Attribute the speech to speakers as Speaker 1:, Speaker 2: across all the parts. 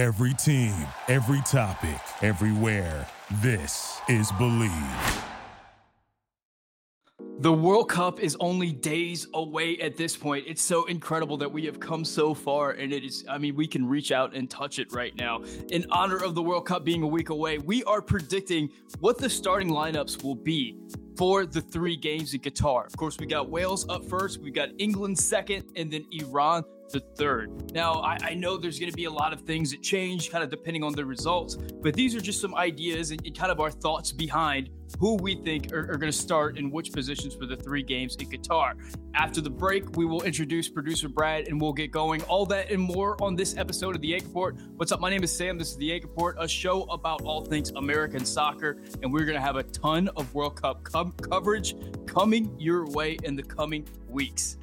Speaker 1: Every team, every topic, everywhere. This is Believe.
Speaker 2: The World Cup is only days away at this point. It's so incredible that we have come so far, and it is, I mean, we can reach out and touch it right now. In honor of the World Cup being a week away, we are predicting what the starting lineups will be for the three games in Qatar. Of course, we got Wales up first, we got England second, and then Iran the third. Now, I, I know there's going to be a lot of things that change kind of depending on the results, but these are just some ideas and, and kind of our thoughts behind who we think are, are going to start in which positions for the three games in Qatar. After the break, we will introduce producer Brad and we'll get going. All that and more on this episode of The Yank Report. What's up? My name is Sam. This is The Yank Report, a show about all things American soccer, and we're going to have a ton of World Cup co- coverage coming your way in the coming weeks.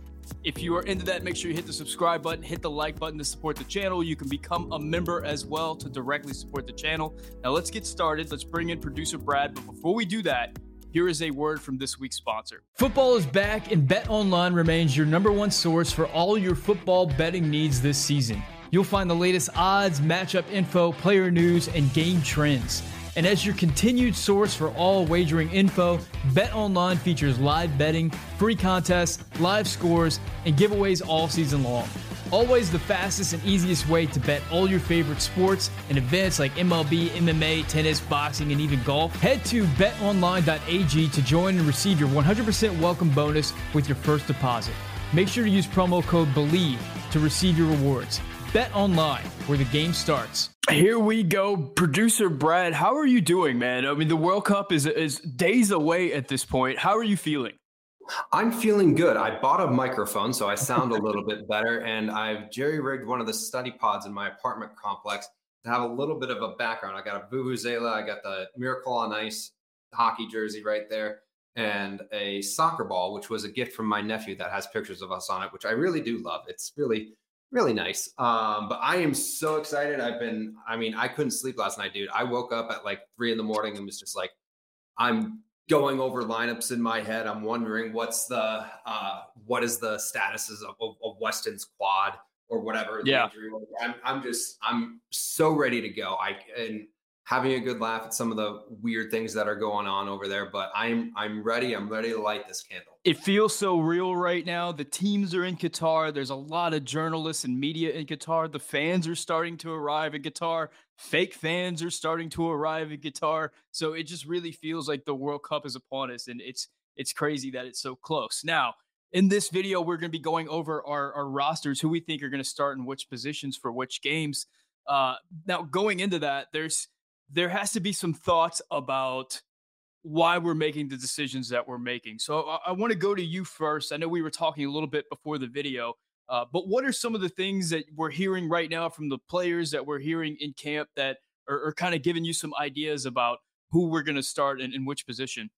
Speaker 2: If you are into that, make sure you hit the subscribe button, hit the like button to support the channel. You can become a member as well to directly support the channel. Now, let's get started. Let's bring in producer Brad. But before we do that, here is a word from this week's sponsor. Football is back, and Bet Online remains your number one source for all your football betting needs this season. You'll find the latest odds, matchup info, player news, and game trends. And as your continued source for all wagering info, BetOnline features live betting, free contests, live scores, and giveaways all season long. Always the fastest and easiest way to bet all your favorite sports and events like MLB, MMA, tennis, boxing, and even golf. Head to betonline.ag to join and receive your 100% welcome bonus with your first deposit. Make sure to use promo code BELIEVE to receive your rewards. Bet online, where the game starts. Here we go, producer Brad. How are you doing, man? I mean, the World Cup is is days away at this point. How are you feeling?
Speaker 3: I'm feeling good. I bought a microphone, so I sound a little bit better, and I've jerry rigged one of the study pods in my apartment complex to have a little bit of a background. I got a vuvuzela, I got the Miracle on Ice hockey jersey right there, and a soccer ball, which was a gift from my nephew that has pictures of us on it, which I really do love. It's really really nice. Um, but I am so excited. I've been, I mean, I couldn't sleep last night, dude. I woke up at like three in the morning and was just like, I'm going over lineups in my head. I'm wondering what's the, uh, what is the statuses of, of, of Weston's quad or whatever.
Speaker 2: Yeah.
Speaker 3: I'm, I'm just, I'm so ready to go. I, and having a good laugh at some of the weird things that are going on over there. But I'm I'm ready. I'm ready to light this candle.
Speaker 2: It feels so real right now. The teams are in Qatar. There's a lot of journalists and media in Qatar. The fans are starting to arrive in Qatar. Fake fans are starting to arrive in Qatar. So it just really feels like the World Cup is upon us, and it's it's crazy that it's so close. Now, in this video, we're going to be going over our, our rosters, who we think are going to start in which positions for which games. Uh, now, going into that, there's there has to be some thoughts about why we're making the decisions that we're making. So I, I want to go to you first. I know we were talking a little bit before the video, uh, but what are some of the things that we're hearing right now from the players that we're hearing in camp that are, are kind of giving you some ideas about who we're going to start and in which position?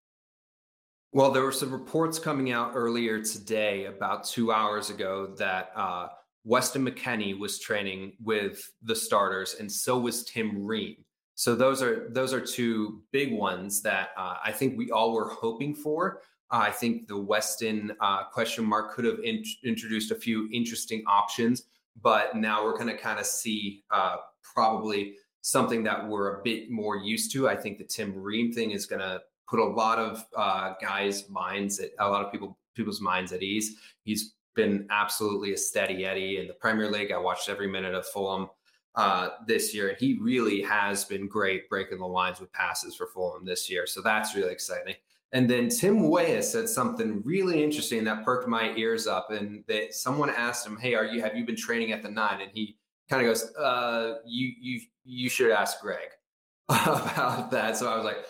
Speaker 3: Well, there were some reports coming out earlier today, about two hours ago, that uh, Weston McKennie was training with the starters, and so was Tim Ream. So those are those are two big ones that uh, I think we all were hoping for. Uh, I think the Weston uh, question mark could have in- introduced a few interesting options, but now we're going to kind of see uh, probably something that we're a bit more used to. I think the Tim Ream thing is going to put a lot of uh, guys' minds at a lot of people people's minds at ease. He's been absolutely a steady Eddie in the Premier League. I watched every minute of Fulham uh, this year. He really has been great breaking the lines with passes for Fulham this year. So that's really exciting. And then Tim Weah said something really interesting that perked my ears up. And that someone asked him, "Hey, are you have you been training at the nine? And he kind of goes, uh, "You you you should ask Greg about that." So I was like,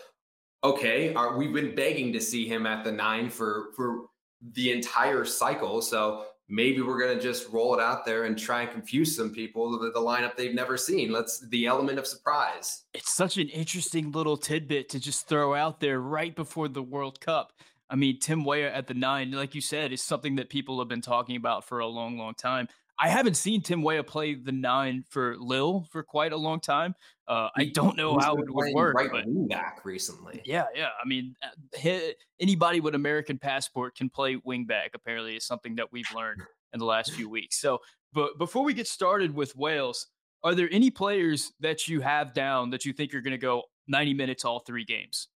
Speaker 3: "Okay, are, we've been begging to see him at the nine for for the entire cycle. So maybe we're going to just roll it out there and try and confuse some people the, the lineup they've never seen. Let's the element of surprise.
Speaker 2: It's such an interesting little tidbit to just throw out there right before the world cup. I mean tim weah at the nine like you said is something that people have been talking about for a long long time I haven't seen Tim Weah play the nine for Lille for quite a long time. Uh, I don't know how it would work.
Speaker 3: Right but wing back recently.
Speaker 2: Yeah, yeah. I mean, uh, anybody with American passport can play wing back. Apparently, is something that we've learned in the last few weeks. So, but before we get started with Wales, Are there any players that you have down that you think are going to go 90 minutes all three games?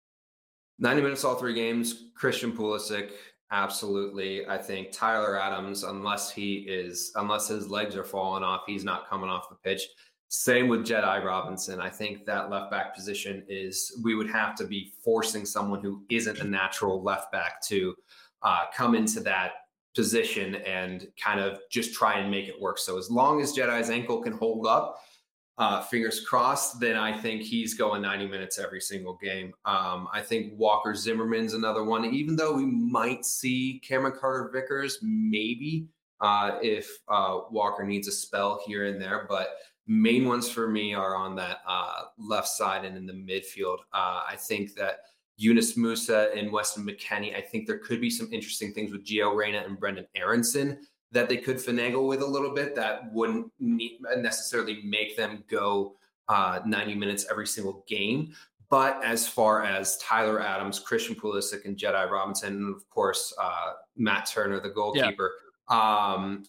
Speaker 3: 90 minutes all three games. Christian Pulisic, absolutely. I think Tyler Adams, unless he is, unless his legs are falling off, he's not coming off the pitch. Same with Jedi Robinson. I think that left back position is we would have to be forcing someone who isn't a natural left back to uh, come into that position and kind of just try and make it work. So as long as Jedi's ankle can hold up, uh, fingers crossed, then I think he's going 90 minutes every single game. Um, I think Walker Zimmerman's another one, even though we might see Cameron Carter Vickers maybe uh, if uh, Walker needs a spell here and there. But main ones for me are on that uh, left side and in the midfield. Uh, I think that Yunus Musa and Weston McKennie. I think there could be some interesting things with Gio Reyna and Brenden Aaronson that they could finagle with a little bit that wouldn't necessarily make them go uh, 90 minutes every single game. But as far as Tyler Adams, Christian Pulisic, and Jedi Robinson, and of course uh, Matt Turner, the goalkeeper, yeah. um,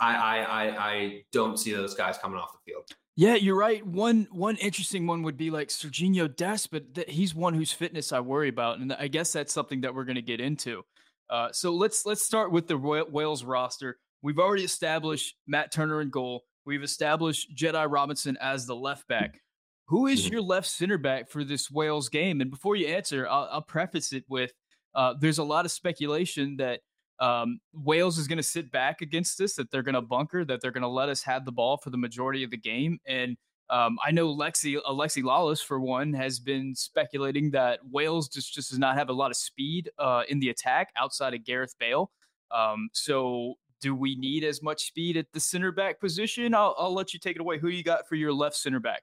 Speaker 3: I, I, I I don't see those guys coming off the field.
Speaker 2: Yeah, you're right. One one interesting one would be like Serginho Dest, but th- he's one whose fitness I worry about, and I guess that's something that we're going to get into. Uh, so let's let's start with the Wales roster. We've already established Matt Turner in goal. We've established Jedi Robinson as the left back. Who is mm-hmm. your left center back for this Wales game? And before you answer, I'll, I'll preface it with uh, there's a lot of speculation that um, Wales is going to sit back against us, that they're going to bunker, that they're going to let us have the ball for the majority of the game. And um, I know Lexi, Alexi Lalas, for one, has been speculating that Wales just, just does not have a lot of speed uh, in the attack outside of Gareth Bale. Um, so, do we need as much speed at the center back position? I'll, I'll let you take it away. Who you got for your left center back?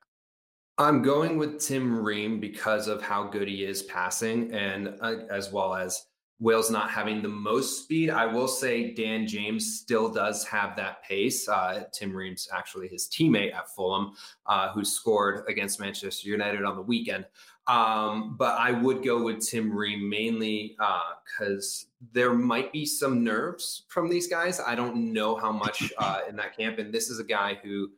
Speaker 3: I'm going with Tim Ream because of how good he is passing, and uh, as well as Wales not having the most speed. I will say Dan James still does have that pace. Uh, Tim Ream's actually his teammate at Fulham, uh, who scored against Manchester United on the weekend. Um, but I would go with Tim Ream mainly because uh, there might be some nerves from these guys. I don't know how much uh, in that camp. And this is a guy who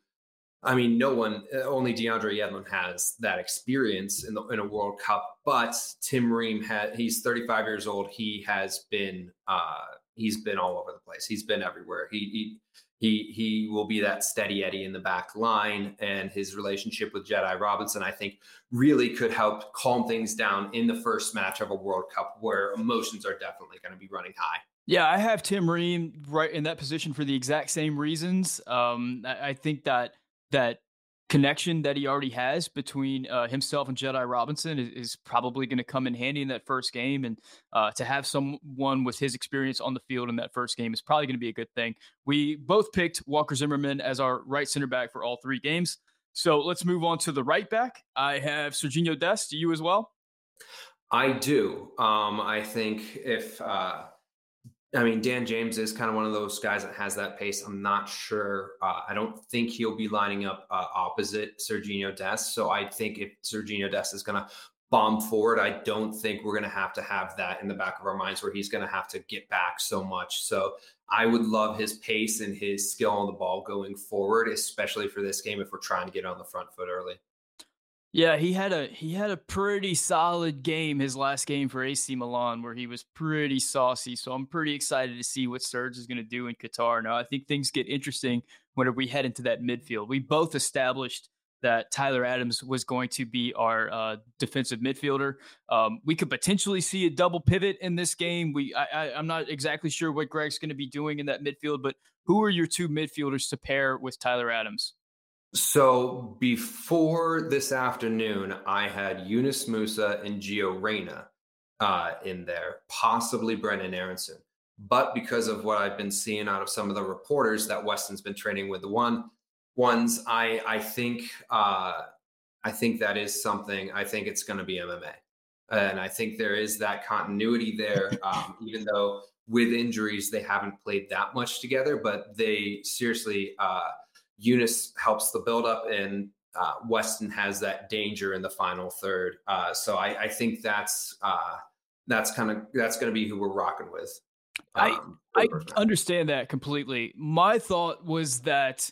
Speaker 3: I mean, no one, uh, only DeAndre Yedlin has that experience in the in a World Cup. But Tim Ream had, he's 35 years old. He has been, uh, he's been all over the place. He's been everywhere. He, he, he, he will be that steady Eddie in the back line, and his relationship with Jedi Robinson, I think, really could help calm things down in the first match of a World Cup where emotions are definitely going to be running high.
Speaker 2: Yeah, I have Tim Ream right in that position for the exact same reasons. Um, I, I think that that connection that he already has between uh, himself and Jedi Robinson is, is probably going to come in handy in that first game. And uh, to have someone with his experience on the field in that first game is probably going to be a good thing. We both picked Walker Zimmerman as our right center back for all three games. So let's move on to the right back. I have Serginho Dest. Do you as well?
Speaker 3: I do. Um, I think if uh, I mean, Dan James is kind of one of those guys that has that pace. I'm not sure. Uh, I don't think he'll be lining up uh, opposite Serginho Dest. So I think if Serginho Dest is going to bomb forward, I don't think we're going to have to have that in the back of our minds where he's going to have to get back so much. So I would love his pace and his skill on the ball going forward, especially for this game if we're trying to get on the front foot early.
Speaker 2: Yeah, he had a he had a pretty solid game his last game for AC Milan where he was pretty saucy. So I'm pretty excited to see what Serge is going to do in Qatar. Now I think things get interesting whenever we head into that midfield. We both established that Tyler Adams was going to be our uh, defensive midfielder. Um, we could potentially see a double pivot in this game. We I, I, I'm not exactly sure what Greg's going to be doing in that midfield, but who are your two midfielders to pair with Tyler Adams?
Speaker 3: So before this afternoon, I had Yunus Musa and Gio Reyna uh, in there, possibly Brenden Aaronson. But because of what I've been seeing out of some of the reporters that Weston's been training with the one ones, I I think uh, I think that is something. I think it's going to be MMA, and I think there is that continuity there. Um, even though with injuries they haven't played that much together, but they seriously. Uh, Yunus helps the buildup, and uh, Weston has that danger in the final third. Uh, so I, I, think that's uh, that's kind of that's going to be who we're rocking with.
Speaker 2: Um, I I understand that completely. My thought was that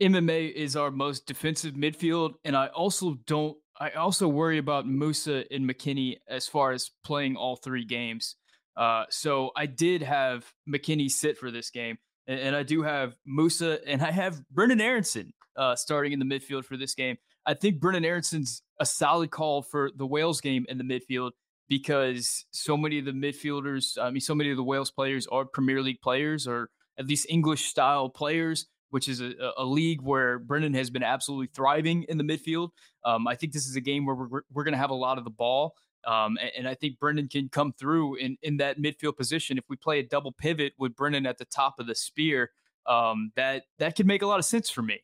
Speaker 2: MMA is our most defensive midfield, and I also don't. I also worry about Musa and McKennie as far as playing all three games. Uh, so I did have McKennie sit for this game, and, and I do have Musa and I have Brenden Aaronson uh, starting in the midfield for this game. I think Brenden Aaronson's a solid call for the Wales game in the midfield because so many of the midfielders, I mean, so many of the Wales players are Premier League players or at least English style players, which is a, a league where Brenden has been absolutely thriving in the midfield. Um, I think this is a game where we're, we're going to have a lot of the ball. Um, and, and, I think Brenden can come through in, in that midfield position. If we play a double pivot with Brenden at the top of the spear, um, that that could make a lot of sense for me.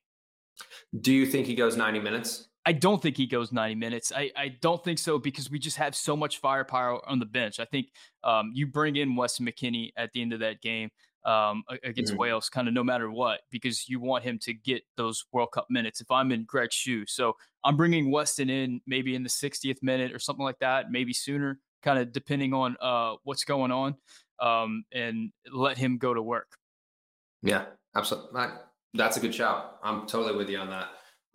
Speaker 3: Do you think he goes 90 minutes?
Speaker 2: I don't think he goes 90 minutes. I, I don't think so because we just have so much firepower on the bench. I think um, you bring in Weston McKennie at the end of that game um, against mm-hmm. Wales, kind of no matter what, because you want him to get those World Cup minutes. If I'm in Greg's shoes, so I'm bringing Weston in maybe in the 60th minute or something like that, maybe sooner, kind of depending on uh, what's going on, um, and let him go to work.
Speaker 3: Yeah, absolutely that's a good shout. I'm totally with you on that.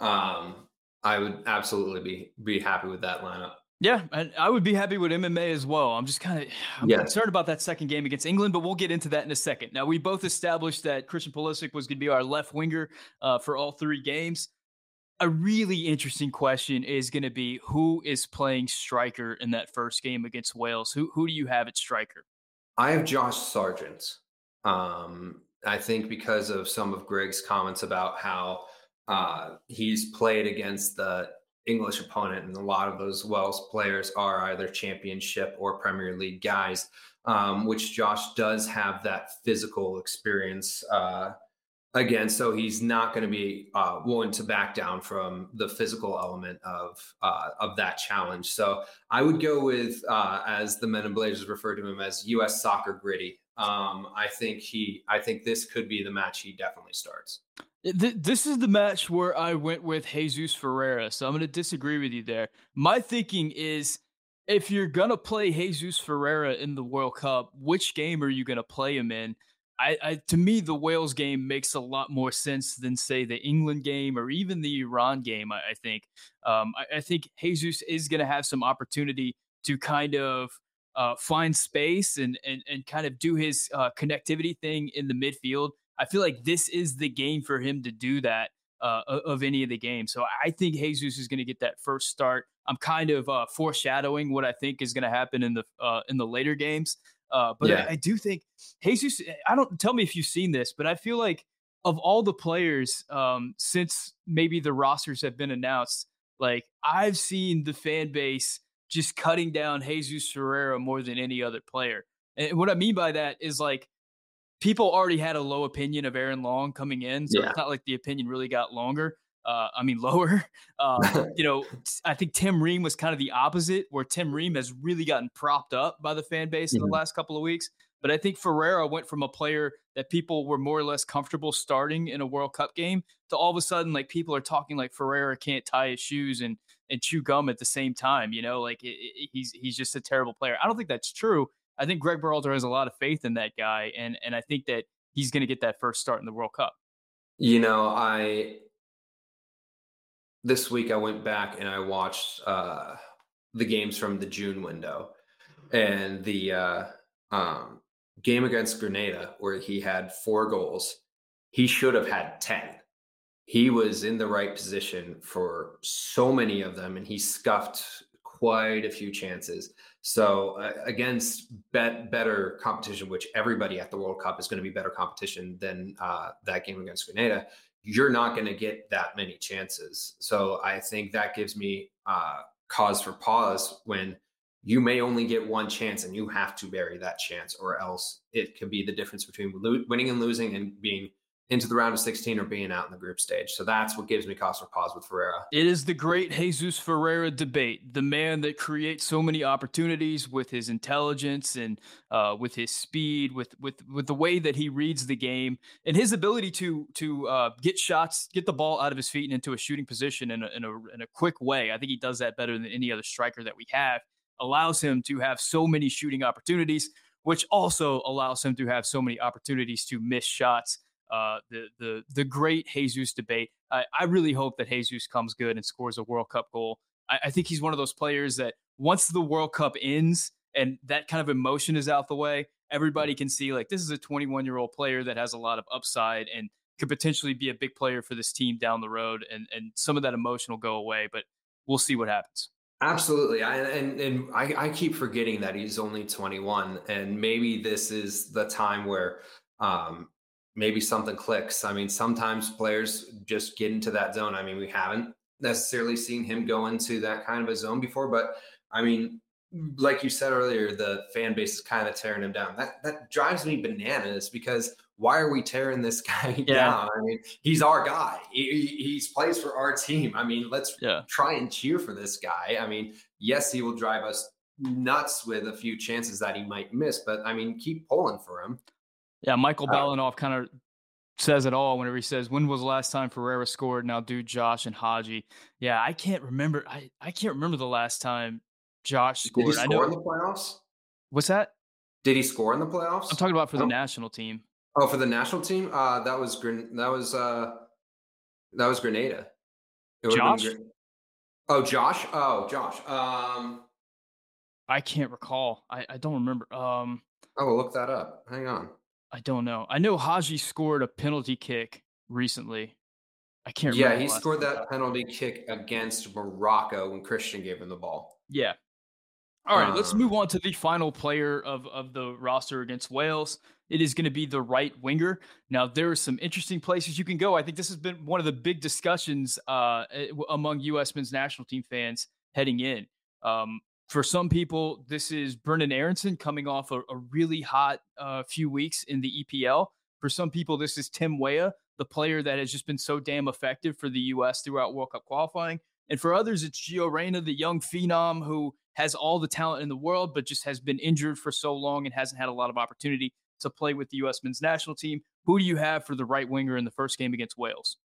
Speaker 3: Um, I would absolutely be be happy with that lineup.
Speaker 2: Yeah, and I would be happy with MMA as well. I'm just kind of I'm yeah. concerned about that second game against England, but we'll get into that in a second. Now, we both established that Christian Pulisic was going to be our left winger uh, for all three games. A really interesting question is going to be who is playing striker in that first game against Wales. Who who do you have at striker?
Speaker 3: I have Josh Sargent. Um, I think because of some of Greg's comments about how uh, he's played against the English opponent, and a lot of those Wales players are either championship or Premier League guys, um, which Josh does have that physical experience. Uh, again, so he's not going to be uh, willing to back down from the physical element of uh, of that challenge. So I would go with, uh, as the Men in Blazers refer to him as U.S. Soccer Gritty. Um, I think he, I think this could be the match he definitely starts.
Speaker 2: This is the match where I went with Jesus Ferreira, so I'm going to disagree with you there. My thinking is if you're going to play Jesus Ferreira in the World Cup, which game are you going to play him in? I, I, to me, the Wales game makes a lot more sense than say the England game or even the Iran game. I, I think, um, I, I, think Jesus is going to have some opportunity to kind of uh, find space and, and and kind of do his uh, connectivity thing in the midfield. I feel like this is the game for him to do that uh, of any of the games. So I think Jesus is going to get that first start. I'm kind of uh, foreshadowing what I think is going to happen in the uh, in the later games. Uh, but yeah. I, I, do think Jesus. I don't tell me if you've seen this, but I feel like of all the players um, since maybe the rosters have been announced, like I've seen the fan base just cutting down Jesus Ferreira more than any other player. And what I mean by that is like people already had a low opinion of Aaron Long coming in, so yeah. it's not like the opinion really got longer. Uh, I mean, lower. Uh, you know, I think Tim Ream was kind of the opposite, where Tim Ream has really gotten propped up by the fan base mm-hmm. in the mm-hmm. last couple of weeks. But I think Ferreira went from a player that people were more or less comfortable starting in a World Cup game to all of a sudden, like people are talking like Ferreira can't tie his shoes and and chew gum at the same time. You know, like it, it, he's he's just a terrible player. I don't think that's true. I think Greg Berhalter has a lot of faith in that guy, and and I think that he's going to get that first start in the World Cup.
Speaker 3: You know, I this week I went back and I watched uh, the games from the June window, and the uh, um, game against Grenada where he had four goals. He should have had ten. He was in the right position for so many of them, and he scuffed quite a few chances. So uh, against bet, better competition, which everybody at the World Cup is going to be better competition than uh, that game against Grenada, you're not going to get that many chances. So I think that gives me uh, cause for pause when you may only get one chance and you have to bury that chance, or else it could be the difference between lo- winning and losing and being into the round of 16 or being out in the group stage. So that's what gives me cause for pause with Ferreira.
Speaker 2: It is the great Jesus Ferreira debate, the man that creates so many opportunities with his intelligence and uh, with his speed, with with with the way that he reads the game and his ability to to uh, get shots, get the ball out of his feet and into a shooting position in a, in a in a quick way. I think he does that better than any other striker that we have. Allows him to have so many shooting opportunities, which also allows him to have so many opportunities to miss shots uh, the the the great Jesus debate. I, I really hope that Jesus comes good and scores a World Cup goal. I, I think he's one of those players that once the World Cup ends and that kind of emotion is out the way, everybody can see like this is a 21 year old player that has a lot of upside and could potentially be a big player for this team down the road. And and some of that emotion will go away, but we'll see what happens.
Speaker 3: Absolutely, I, and and I, I keep forgetting that he's only 21, and maybe this is the time where um, maybe something clicks. I mean, sometimes players just get into that zone. I mean, we haven't necessarily seen him go into that kind of a zone before, but I mean, like you said earlier, the fan base is kind of tearing him down. That that drives me bananas because why are we tearing this guy yeah. down? I mean, he's our guy. He, he's plays for our team. I mean, let's yeah. try and cheer for this guy. I mean, yes, he will drive us nuts with a few chances that he might miss, but I mean, keep pulling for him.
Speaker 2: Yeah, Michael uh, kind of says it all whenever he says, "When was the last time Ferreira scored?" Now, do Josh and Haji. Yeah, I can't remember. I I can't remember the last time Josh scored.
Speaker 3: Did he score in the playoffs?
Speaker 2: What's that?
Speaker 3: Did he score in the playoffs?
Speaker 2: I'm talking about for the national team.
Speaker 3: Oh, for the national team, uh, that was that was uh, that was Grenada.
Speaker 2: Josh.
Speaker 3: oh, Josh. Oh, Josh. Um,
Speaker 2: I can't recall. I, I don't remember. Um,
Speaker 3: oh, look that up. Hang on.
Speaker 2: I don't know. I know Haji scored a penalty kick recently. I can't.
Speaker 3: Yeah, he scored that penalty kick against Morocco when Christian gave him the ball.
Speaker 2: Yeah. All right, uh, let's move on to the final player of of the roster against Wales. It is going to be the right winger. Now, there are some interesting places you can go. I think this has been one of the big discussions uh, among U.S. men's national team fans heading in. Um, for some people, this is Brenden Aaronson coming off a, a really hot uh, few weeks in the EPL. For some people, this is Tim Weah, the player that has just been so damn effective for the U.S. throughout World Cup qualifying. And for others, it's Gio Reyna, the young phenom who has all the talent in the world, but just has been injured for so long and hasn't had a lot of opportunity to play with the U.S. men's national team. Who do you have for the right winger in the first game against Wales?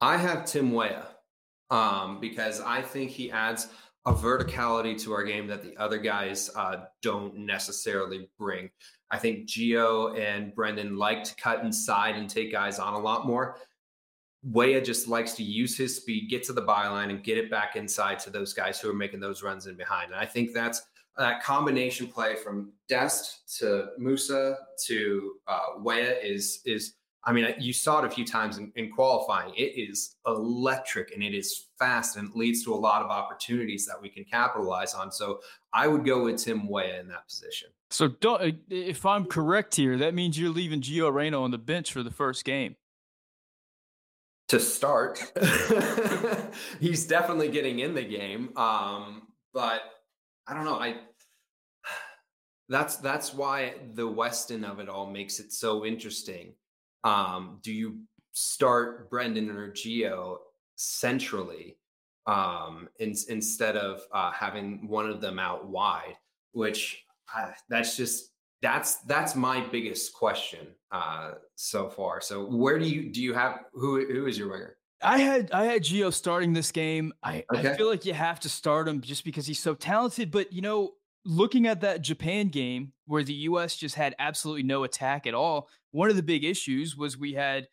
Speaker 3: I have Tim Weah um, because I think he adds a verticality to our game that the other guys uh, don't necessarily bring. I think Gio and Brenden like to cut inside and take guys on a lot more. Weah just likes to use his speed, get to the byline, and get it back inside to those guys who are making those runs in behind. And I think that's that combination play from Dest to Musa to uh, Weah is is I mean you saw it a few times in, in, qualifying. It is electric and it is fast and it leads to a lot of opportunities that we can capitalize on. So I would go with Tim Weah in that position.
Speaker 2: So don't, if I'm correct here, that means you're leaving Gio Reyna on the bench for the first game.
Speaker 3: To start, he's definitely getting in the game, um, but I don't know. I that's that's why the Weston of it all makes it so interesting. Um, do you start Brenden or Gio centrally um, in, instead of uh, having one of them out wide? Which uh, that's just that's that's my biggest question uh, so far. So where do you do you have who who is your winger?
Speaker 2: I had I had Gio starting this game. I, okay. I feel like you have to start him just because he's so talented. But you know, looking at that Japan game where the U.S. just had absolutely no attack at all, one of the big issues was we had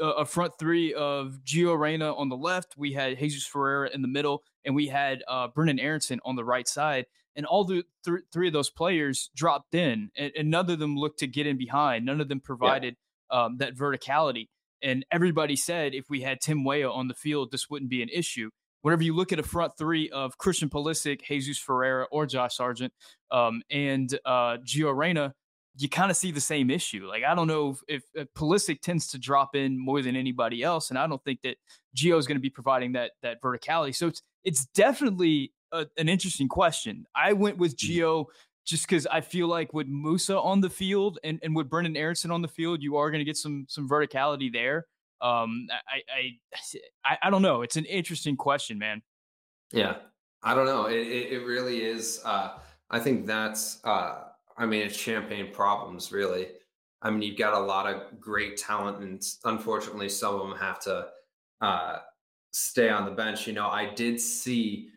Speaker 2: a front three of Gio Reyna on the left, we had Jesus Ferreira in the middle, and we had uh, Brenden Aaronson on the right side. And all the th- three of those players dropped in, and, and, none of them looked to get in behind. None of them provided yeah. um, that verticality. And everybody said if we had Tim Weah on the field, this wouldn't be an issue. Whenever you look at a front three of Christian Pulisic, Jesus Ferreira, or Josh Sargent, um, and uh, Gio Reyna, you kind of see the same issue. Like I don't know if, if, Pulisic tends to drop in more than anybody else, and I don't think that Gio is going to be providing that that verticality. So it's it's definitely a, an interesting question. I went with mm. Gio just because I feel like with Musa on the field and, and with Brenden Aaronson on the field, you are going to get some some verticality there. Um, I, I, I don't know. It's an interesting question, man.
Speaker 3: Yeah, I don't know. It, it, it really is. Uh, I think that's. Uh, I mean, it's champagne problems, really. I mean, you've got a lot of great talent, and unfortunately, some of them have to uh, stay on the bench. You know, I did see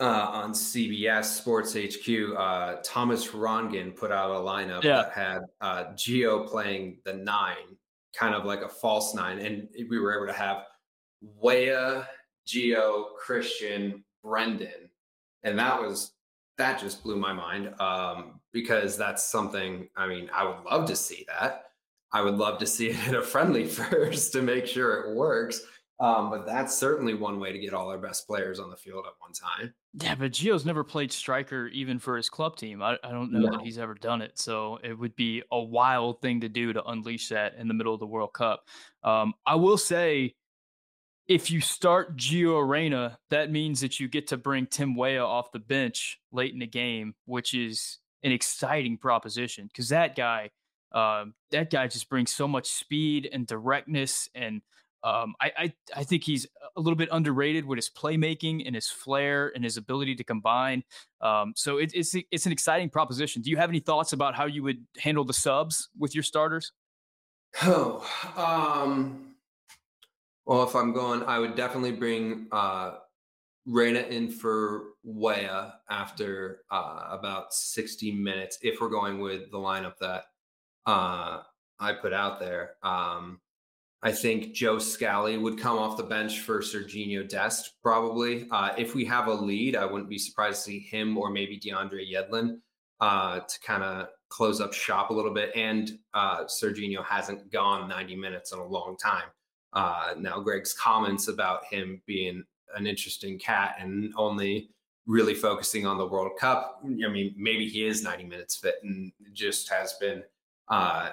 Speaker 3: uh, on CBS Sports HQ, uh, Thomas Rongen put out a lineup yeah. that had uh, Gio playing the nine kind of like a false nine, and we were able to have Weah, Gio, Christian, Brenden, and that was that just blew my mind um, because that's something. I mean, I would love to see that. I would love to see it in a friendly first to make sure it works. Um, but that's certainly one way to get all our best players on the field at one time.
Speaker 2: Yeah, but Gio's never played striker even for his club team. I, I don't know no. that he's ever done it. So it would be a wild thing to do to unleash that in the middle of the World Cup. Um, I will say, if you start Gio Reyna, that means that you get to bring Tim Weah off the bench late in the game, which is an exciting proposition because that guy, um, that guy just brings so much speed and directness and – um, I, I, I think he's a little bit underrated with his playmaking and his flair and his ability to combine. Um, so it, it's it's an exciting proposition. Do you have any thoughts about how you would handle the subs with your starters?
Speaker 3: Oh, um, well, if I'm going, I would definitely bring uh, Reyna in for Weah after uh, about 60 minutes if we're going with the lineup that uh, I put out there. Um, I think Joe Scally would come off the bench for Serginho Dest, probably. Uh, if we have a lead, I wouldn't be surprised to see him or maybe DeAndre Yedlin uh, to kind of close up shop a little bit. And uh, Serginho hasn't gone 90 minutes in a long time. Uh, now, Greg's comments about him being an interesting cat and only really focusing on the World Cup. I mean, maybe he is 90 minutes fit and just has been uh,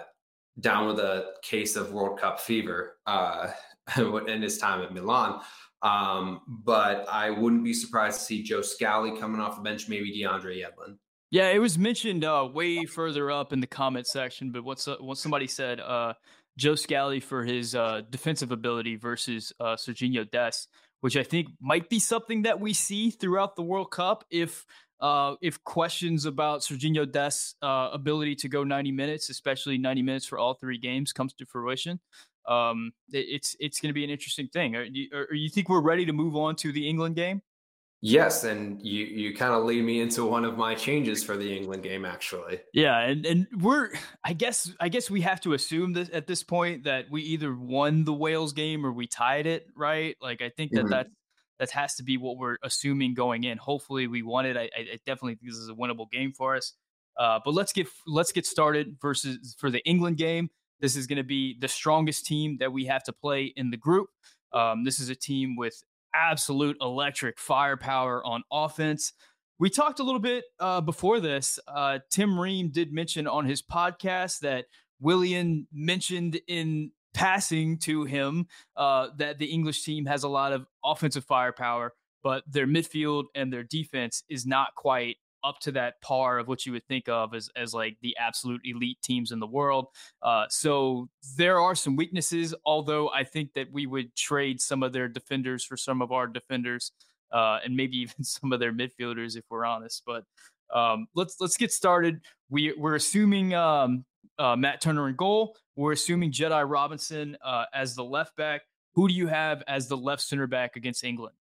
Speaker 3: down with a case of World Cup fever uh, in his time at Milan. Um, but I wouldn't be surprised to see Joe Scally coming off the bench, maybe DeAndre Yedlin.
Speaker 2: Yeah, it was mentioned uh, way further up in the comment section, but what's uh, what somebody said, uh, Joe Scally for his uh, defensive ability versus uh, Serginho Dest, which I think might be something that we see throughout the World Cup if uh, if questions about Serginho Dest's uh, ability to go 90 minutes, especially 90 minutes for all three games, comes to fruition, um, it, it's it's going to be an interesting thing. You, are you think we're ready to move on to the England game?
Speaker 3: Yes, and you you kind of lead me into one of my changes for the England game, actually.
Speaker 2: Yeah, and and we're I guess I guess we have to assume that at this point that we either won the Wales game or we tied it, right? Like I think that mm-hmm. that's that has to be what we're assuming going in. Hopefully, we won it. I, I definitely think this is a winnable game for us. Uh, but let's get let's get started. Versus for the England game, this is going to be the strongest team that we have to play in the group. Um, this is a team with absolute electric firepower on offense. We talked a little bit uh, before this. Uh, Tim Ream did mention on his podcast that Willian mentioned in passing to him uh, that the English team has a lot of offensive firepower, but their midfield and their defense is not quite up to that par of what you would think of as, as like the absolute elite teams in the world. Uh, so there are some weaknesses, although I think that we would trade some of their defenders for some of our defenders, uh, and maybe even some of their midfielders if we're honest. But um, let's let's get started. We we're assuming um, uh, Matt Turner in goal. We're assuming Jedi Robinson uh, as the left back. Who do you have as the left center back against England?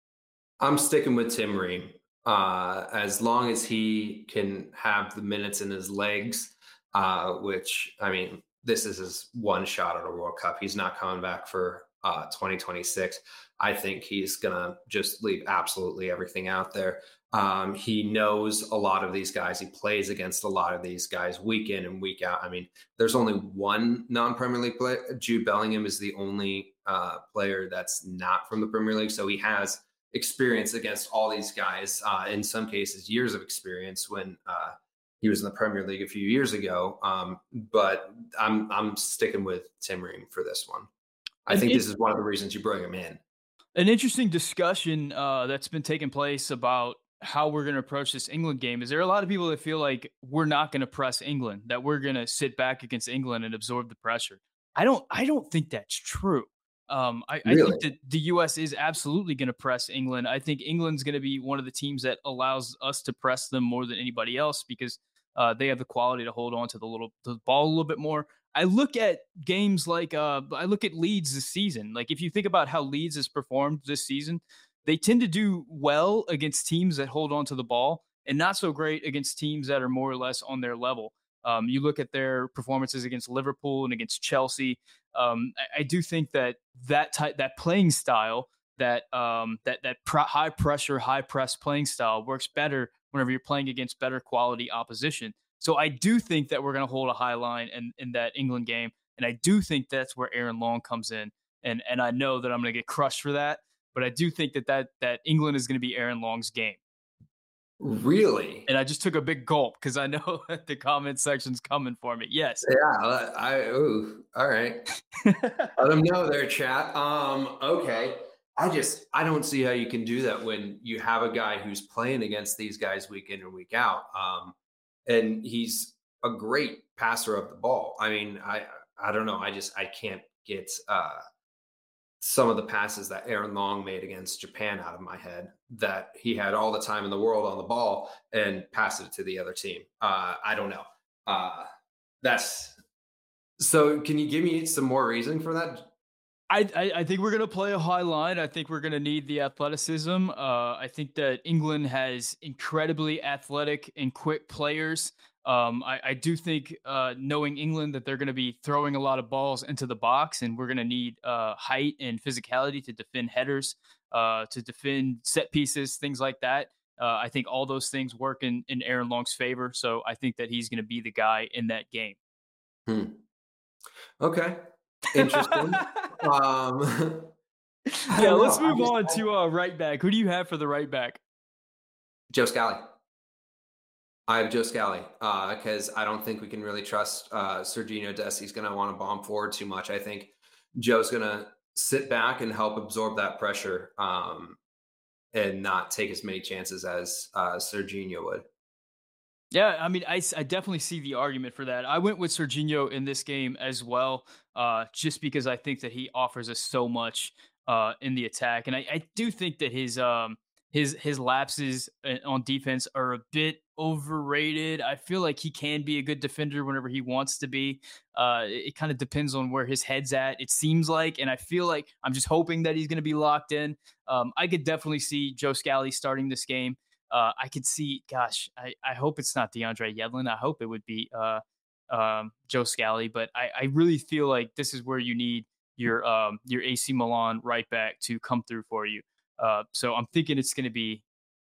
Speaker 3: I'm sticking with Tim Ream. Uh, as long as he can have the minutes in his legs, uh, which I mean, this is his one shot at a World Cup. He's not coming back for uh, 2026. I think he's gonna just leave absolutely everything out there. Um, he knows a lot of these guys. He plays against a lot of these guys week in and week out. I mean, there's only one non-Premier League player. Jude Bellingham is the only uh, player that's not from the Premier League, so he has experience against all these guys. Uh, in some cases, years of experience when uh, he was in the Premier League a few years ago. Um, but I'm I'm sticking with Tim Ream for this one. I think this is one of the reasons you bring him in.
Speaker 2: An interesting discussion uh, that's been taking place about how we're going to approach this England game. Is there a lot of people that feel like we're not going to press England, that we're going to sit back against England and absorb the pressure? I don't. I don't think that's true. Um, I, really? I, think that the U.S. is absolutely going to press England. I think England's going to be one of the teams that allows us to press them more than anybody else because uh, they have the quality to hold on to the little the ball a little bit more. I look at games like uh, I look at Leeds this season. Like if you think about how Leeds has performed this season, they tend to do well against teams that hold on to the ball and not so great against teams that are more or less on their level. Um, you look at their performances against Liverpool and against Chelsea. Um, I, I, do think that that type, that playing style, that um, that that pr- high pressure, high press playing style works better whenever you're playing against better quality opposition. So I do think that we're going to hold a high line in, in that England game, and I do think that's where Aaron Long comes in. And and I know that I'm going to get crushed for that, but I do think that that that England is going to be Aaron Long's game.
Speaker 3: Really?
Speaker 2: And I just took a big gulp because I know the comment section's coming for me. Yes.
Speaker 3: Yeah. I. Ooh. All right. Let them know there, chat. Um. Okay. I just I don't see how you can do that when you have a guy who's playing against these guys week in and week out. Um, and he's a great passer of the ball. I mean, I I don't know. I just I can't get uh, some of the passes that Aaron Long made against Japan out of my head. That he had all the time in the world on the ball and passed it to the other team. Uh, I don't know. Uh, that's so. Can you give me some more reason for that?
Speaker 2: I, I, I think we're going to play a high line. I think we're going to need the athleticism. Uh, I think that England has incredibly athletic and quick players. Um, I, I, do think, uh, knowing England, that they're going to be throwing a lot of balls into the box, and we're going to need uh, height and physicality to defend headers, uh, to defend set pieces, things like that. Uh, I think all those things work in, in Aaron Long's favor. So I think that he's going to be the guy in that game.
Speaker 3: Hmm. Okay. Interesting. um,
Speaker 2: yeah, let's move on to uh, right back. Who do you have for the right back?
Speaker 3: Joe Scally. I have Joe Scally because uh, I don't think we can really trust uh, Serginho Dest. He's going to want to bomb forward too much. I think Joe's going to sit back and help absorb that pressure um, and not take as many chances as uh, Serginho would.
Speaker 2: Yeah, I mean, I, I definitely see the argument for that. I went with Serginho in this game as well, uh, just because I think that he offers us so much uh, in the attack, and I, I do think that his um, his his lapses uh, on defense are a bit overrated. I feel like he can be a good defender whenever he wants to be. Uh, it, it kind of depends on where his head's at. It seems like, and I feel like I'm just hoping that he's going to be locked in. Um, I could definitely see Joe Scally starting this game. Uh, I could see, gosh, I, I hope it's not DeAndre Yedlin. I hope it would be uh, um, Joe Scally, but I, I really feel like this is where you need your um, your AC Milan right back to come through for you. Uh, so I'm thinking it's going to be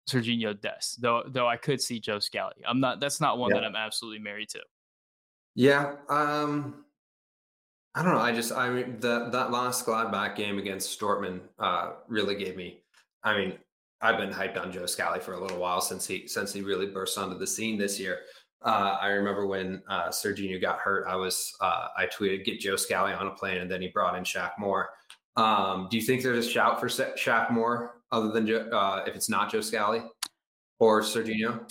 Speaker 2: Serginho Des, though. Though I could see Joe Scally. I'm not. That's not one yeah. that I'm absolutely married to.
Speaker 3: Yeah. Um, I don't know. I just I mean that that last Gladbach game against Dortmund uh, really gave me. I mean, I've been hyped on Joe Scally for a little while since he since he really burst onto the scene this year. Uh, I remember when uh, Serginho got hurt, I was uh, I tweeted get Joe Scally on a plane, and then he brought in Shaq Moore. Um, do you think there's a shout for Shaq Moore other than uh, if it's not Joe Scally or Serginho?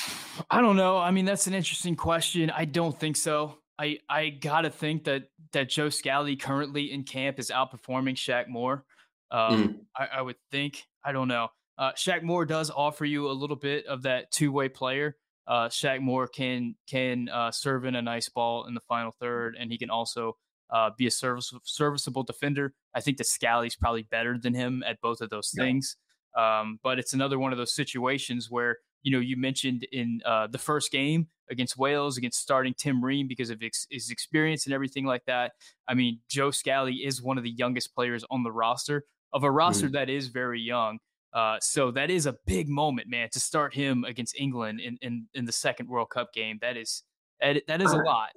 Speaker 2: I don't know. I mean, that's an interesting question. I don't think so. I I gotta think that that Joe Scally currently in camp is outperforming Shaq Moore. Um, mm. I, I would think. I don't know. Uh, Shaq Moore does offer you a little bit of that two way player. Uh, Shaq Moore can can uh, serve in a nice ball in the final third, and he can also uh, be a service, serviceable defender. I think that Scally's probably better than him at both of those yeah. things. Um, but it's another one of those situations where you know you mentioned in uh, the first game against Wales against starting Tim Ream because of ex- his experience and everything like that. I mean, Joe Scally is one of the youngest players on the roster of a roster mm. that is very young. Uh, so that is a big moment, man, to start him against England in, in, in the second World Cup game. That is that, that is a lot.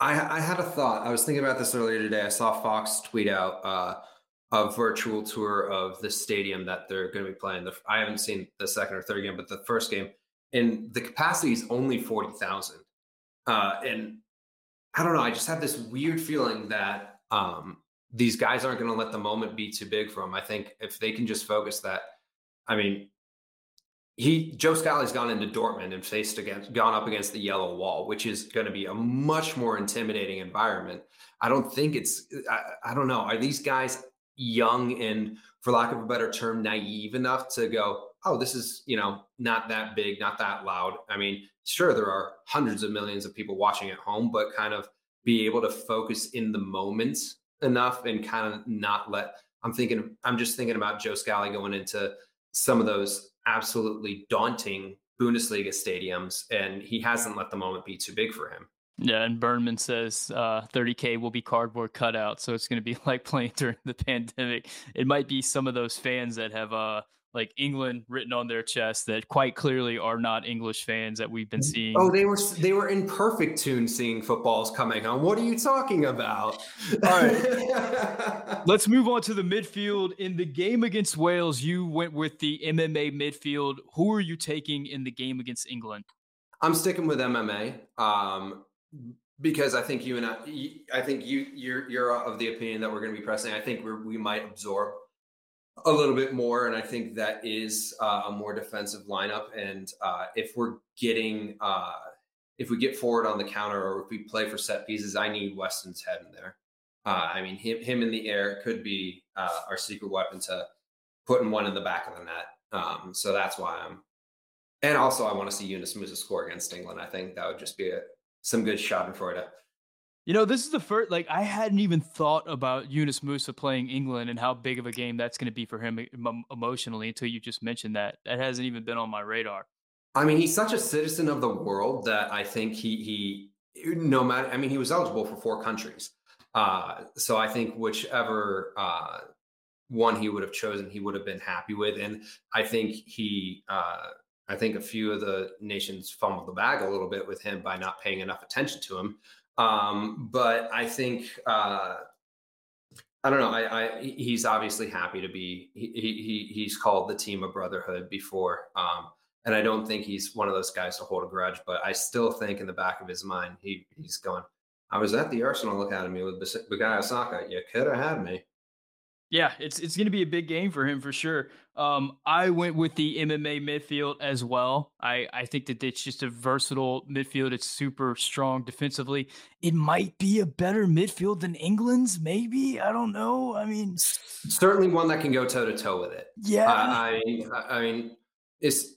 Speaker 3: I, I had a thought. I was thinking about this earlier today. I saw Fox tweet out uh, a virtual tour of the stadium that they're going to be playing. The, I haven't seen the second or third game, but the first game, and the capacity is only forty thousand. Uh, and I don't know. I just have this weird feeling that um, these guys aren't going to let the moment be too big for them. I think if they can just focus that I mean, he Joe Scally's gone into Dortmund and faced against gone up against the yellow wall, which is going to be a much more intimidating environment. I don't think it's I, I, don't know. Are these guys young and for lack of a better term, naive enough to go, oh, this is, you know, not that big, not that loud. I mean, sure, there are hundreds of millions of people watching at home, but kind of be able to focus in the moment enough and kind of not let I'm thinking I'm just thinking about Joe Scally going into some of those absolutely daunting Bundesliga stadiums, and he hasn't let the moment be too big for him.
Speaker 2: Yeah, and Burnman says uh, 30k will be cardboard cutout, so it's going to be like playing during the pandemic. It might be some of those fans that have uh, like England written on their chest that quite clearly are not English fans that we've been mm-hmm. seeing.
Speaker 3: Oh, they were they were in perfect tune seeing footballs coming home. What are you talking about?
Speaker 2: All right. Let's move on to the midfield. In the game against Wales, you went with the MMA midfield. Who are you taking in the game against England?
Speaker 3: I'm sticking with MMA. Um, because I think you and I, I think you you're you're of the opinion that we're going to be pressing. I think we we might absorb a little bit more, and I think that is uh, a more defensive lineup. And uh, if we're getting uh, if we get forward on the counter or if we play for set pieces, I need Weston's head in there. Uh, I mean, him him in the air could be uh, our secret weapon to putting one in the back of the net. Um, so that's why I'm. And also, I want to see Yunus Musah score against England. I think that would just be a, some good shot in Florida.
Speaker 2: You know, this is the first, like, I hadn't even thought about Yunus Musah playing England and how big of a game that's going to be for him emotionally until you just mentioned that. That hasn't even been on my radar.
Speaker 3: I mean, he's such a citizen of the world that I think he, he, no matter, I mean, he was eligible for four countries. Uh, so I think whichever uh, one he would have chosen, he would have been happy with. And I think he, uh, I think a few of the nations fumbled the bag a little bit with him by not paying enough attention to him. Um, but I think uh, I don't know. I, I, he's obviously happy to be. He, he he's called the team a brotherhood before, um, and I don't think he's one of those guys to hold a grudge. But I still think in the back of his mind, he he's going. I was at the Arsenal Academy with Bukayo. You could have had me.
Speaker 2: Yeah, it's it's going to be a big game for him for sure. Um, I went with the MMA midfield as well. I I think that it's just a versatile midfield. It's super strong defensively. It might be a better midfield than England's. Maybe I don't know. I mean,
Speaker 3: certainly one that can go toe to toe with it.
Speaker 2: Yeah,
Speaker 3: I I mean, it's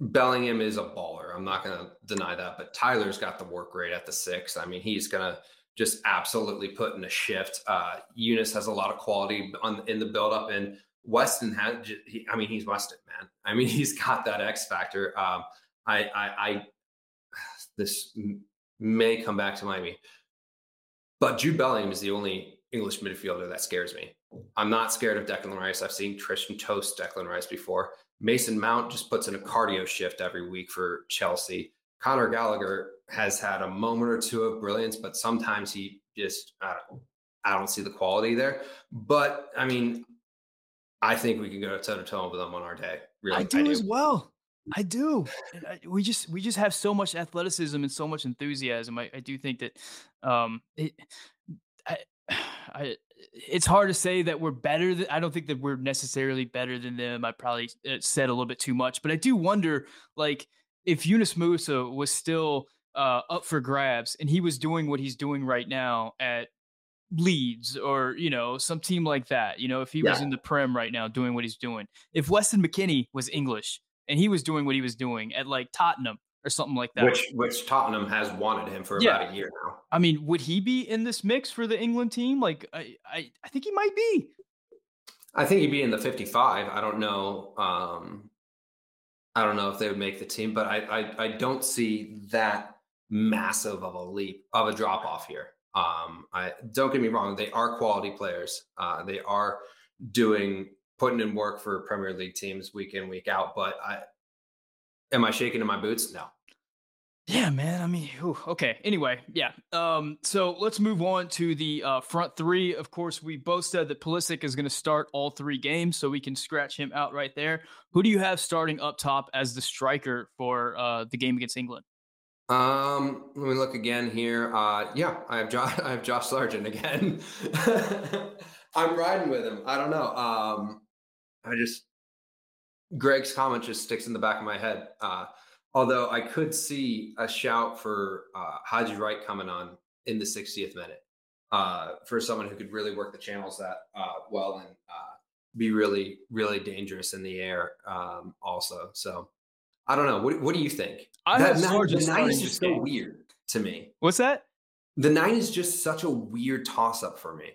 Speaker 3: Bellingham is a baller. I'm not going to deny that, but Tyler's got the work rate at the six. I mean, he's going to just absolutely put in a shift. Uh, Yunus has a lot of quality on in the buildup, and Weston. He, I mean, he's Weston, man. I mean, he's got that X factor. Um, I, I, I, this may come back to Miami, but Jude Bellingham is the only English midfielder that scares me. I'm not scared of Declan Rice. I've seen Tristan toast Declan Rice before. Mason Mount just puts in a cardio shift every week for Chelsea. Conor Gallagher has had a moment or two of brilliance, but sometimes he just I don't, I don't see the quality there. But I mean, I think we can go toe to toe with them on our day.
Speaker 2: Really, I do, I do. as well. I do. I, we just we just have so much athleticism and so much enthusiasm. I, I do think that um it I, I it's hard to say that we're better than I don't think that we're necessarily better than them. I probably uh, said a little bit too much, but I do wonder like if Yunus Musah was still uh, up for grabs and he was doing what he's doing right now at Leeds or you know some team like that, you know, if he yeah. was in the Prem right now doing what he's doing, if Weston McKennie was English and he was doing what he was doing at like Tottenham or something like that,
Speaker 3: which which Tottenham has wanted him for yeah. about a year now.
Speaker 2: I mean, would he be in this mix for the England team? Like, I I, I think he might be.
Speaker 3: I think he'd be in the 55. I don't know. Um, I don't know if they would make the team, but I, I, I don't see that massive of a leap of a drop off here. Um, I don't get me wrong; they are quality players. Uh, they are doing putting in work for Premier League teams week in week out. But I am I shaking in my boots? No,
Speaker 2: yeah, man. I mean, whew, okay. Anyway, yeah. Um, so let's move on to the uh, front three. Of course, we both said that Pulisic is going to start all three games, so we can scratch him out right there. Who do you have starting up top as the striker for uh, the game against England?
Speaker 3: Um, let me look again here. Uh, yeah, I have Josh. I have Josh Sargent again. I'm riding with him. I don't know. Um, I just Greg's comment just sticks in the back of my head. Uh, Although I could see a shout for uh, Haji Wright coming on in the 60th minute uh, for someone who could really work the channels that uh, well and uh, be really, really dangerous in the air um, also. So I don't know. What, what do you think?
Speaker 2: I that, nine, the nine
Speaker 3: is just so weird to me.
Speaker 2: What's that?
Speaker 3: The nine is just such a weird toss up for me.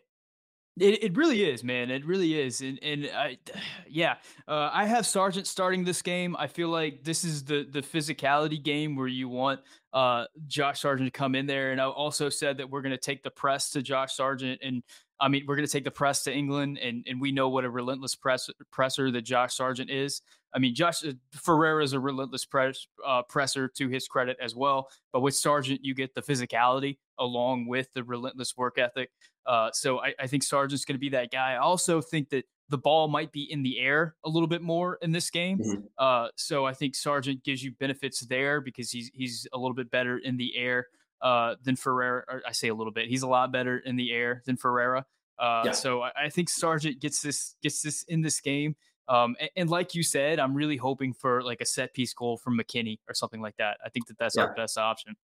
Speaker 2: It, it really is, man. It really is, and and I, yeah, uh, I have Sargent starting this game. I feel like this is the the physicality game where you want uh, Josh Sargent to come in there. And I also said that we're going to take the press to Josh Sargent, and I mean we're going to take the press to England, and and we know what a relentless press, presser that Josh Sargent is. I mean, Josh uh, Ferreira is a relentless press, uh, presser to his credit as well. But with Sargent, you get the physicality along with the relentless work ethic. Uh, so I, I, think Sargent's going to be that guy. I also think that the ball might be in the air a little bit more in this game. Mm-hmm. Uh, so I think Sargent gives you benefits there because he's he's a little bit better in the air uh, than Ferreira. Or I say a little bit. He's a lot better in the air than Ferreira. Uh, yeah. So I, I, think Sargent gets this gets this in this game. Um, and, and, like you said, I'm really hoping for like a set piece goal from McKennie or something like that. I think that that's yeah. our best option.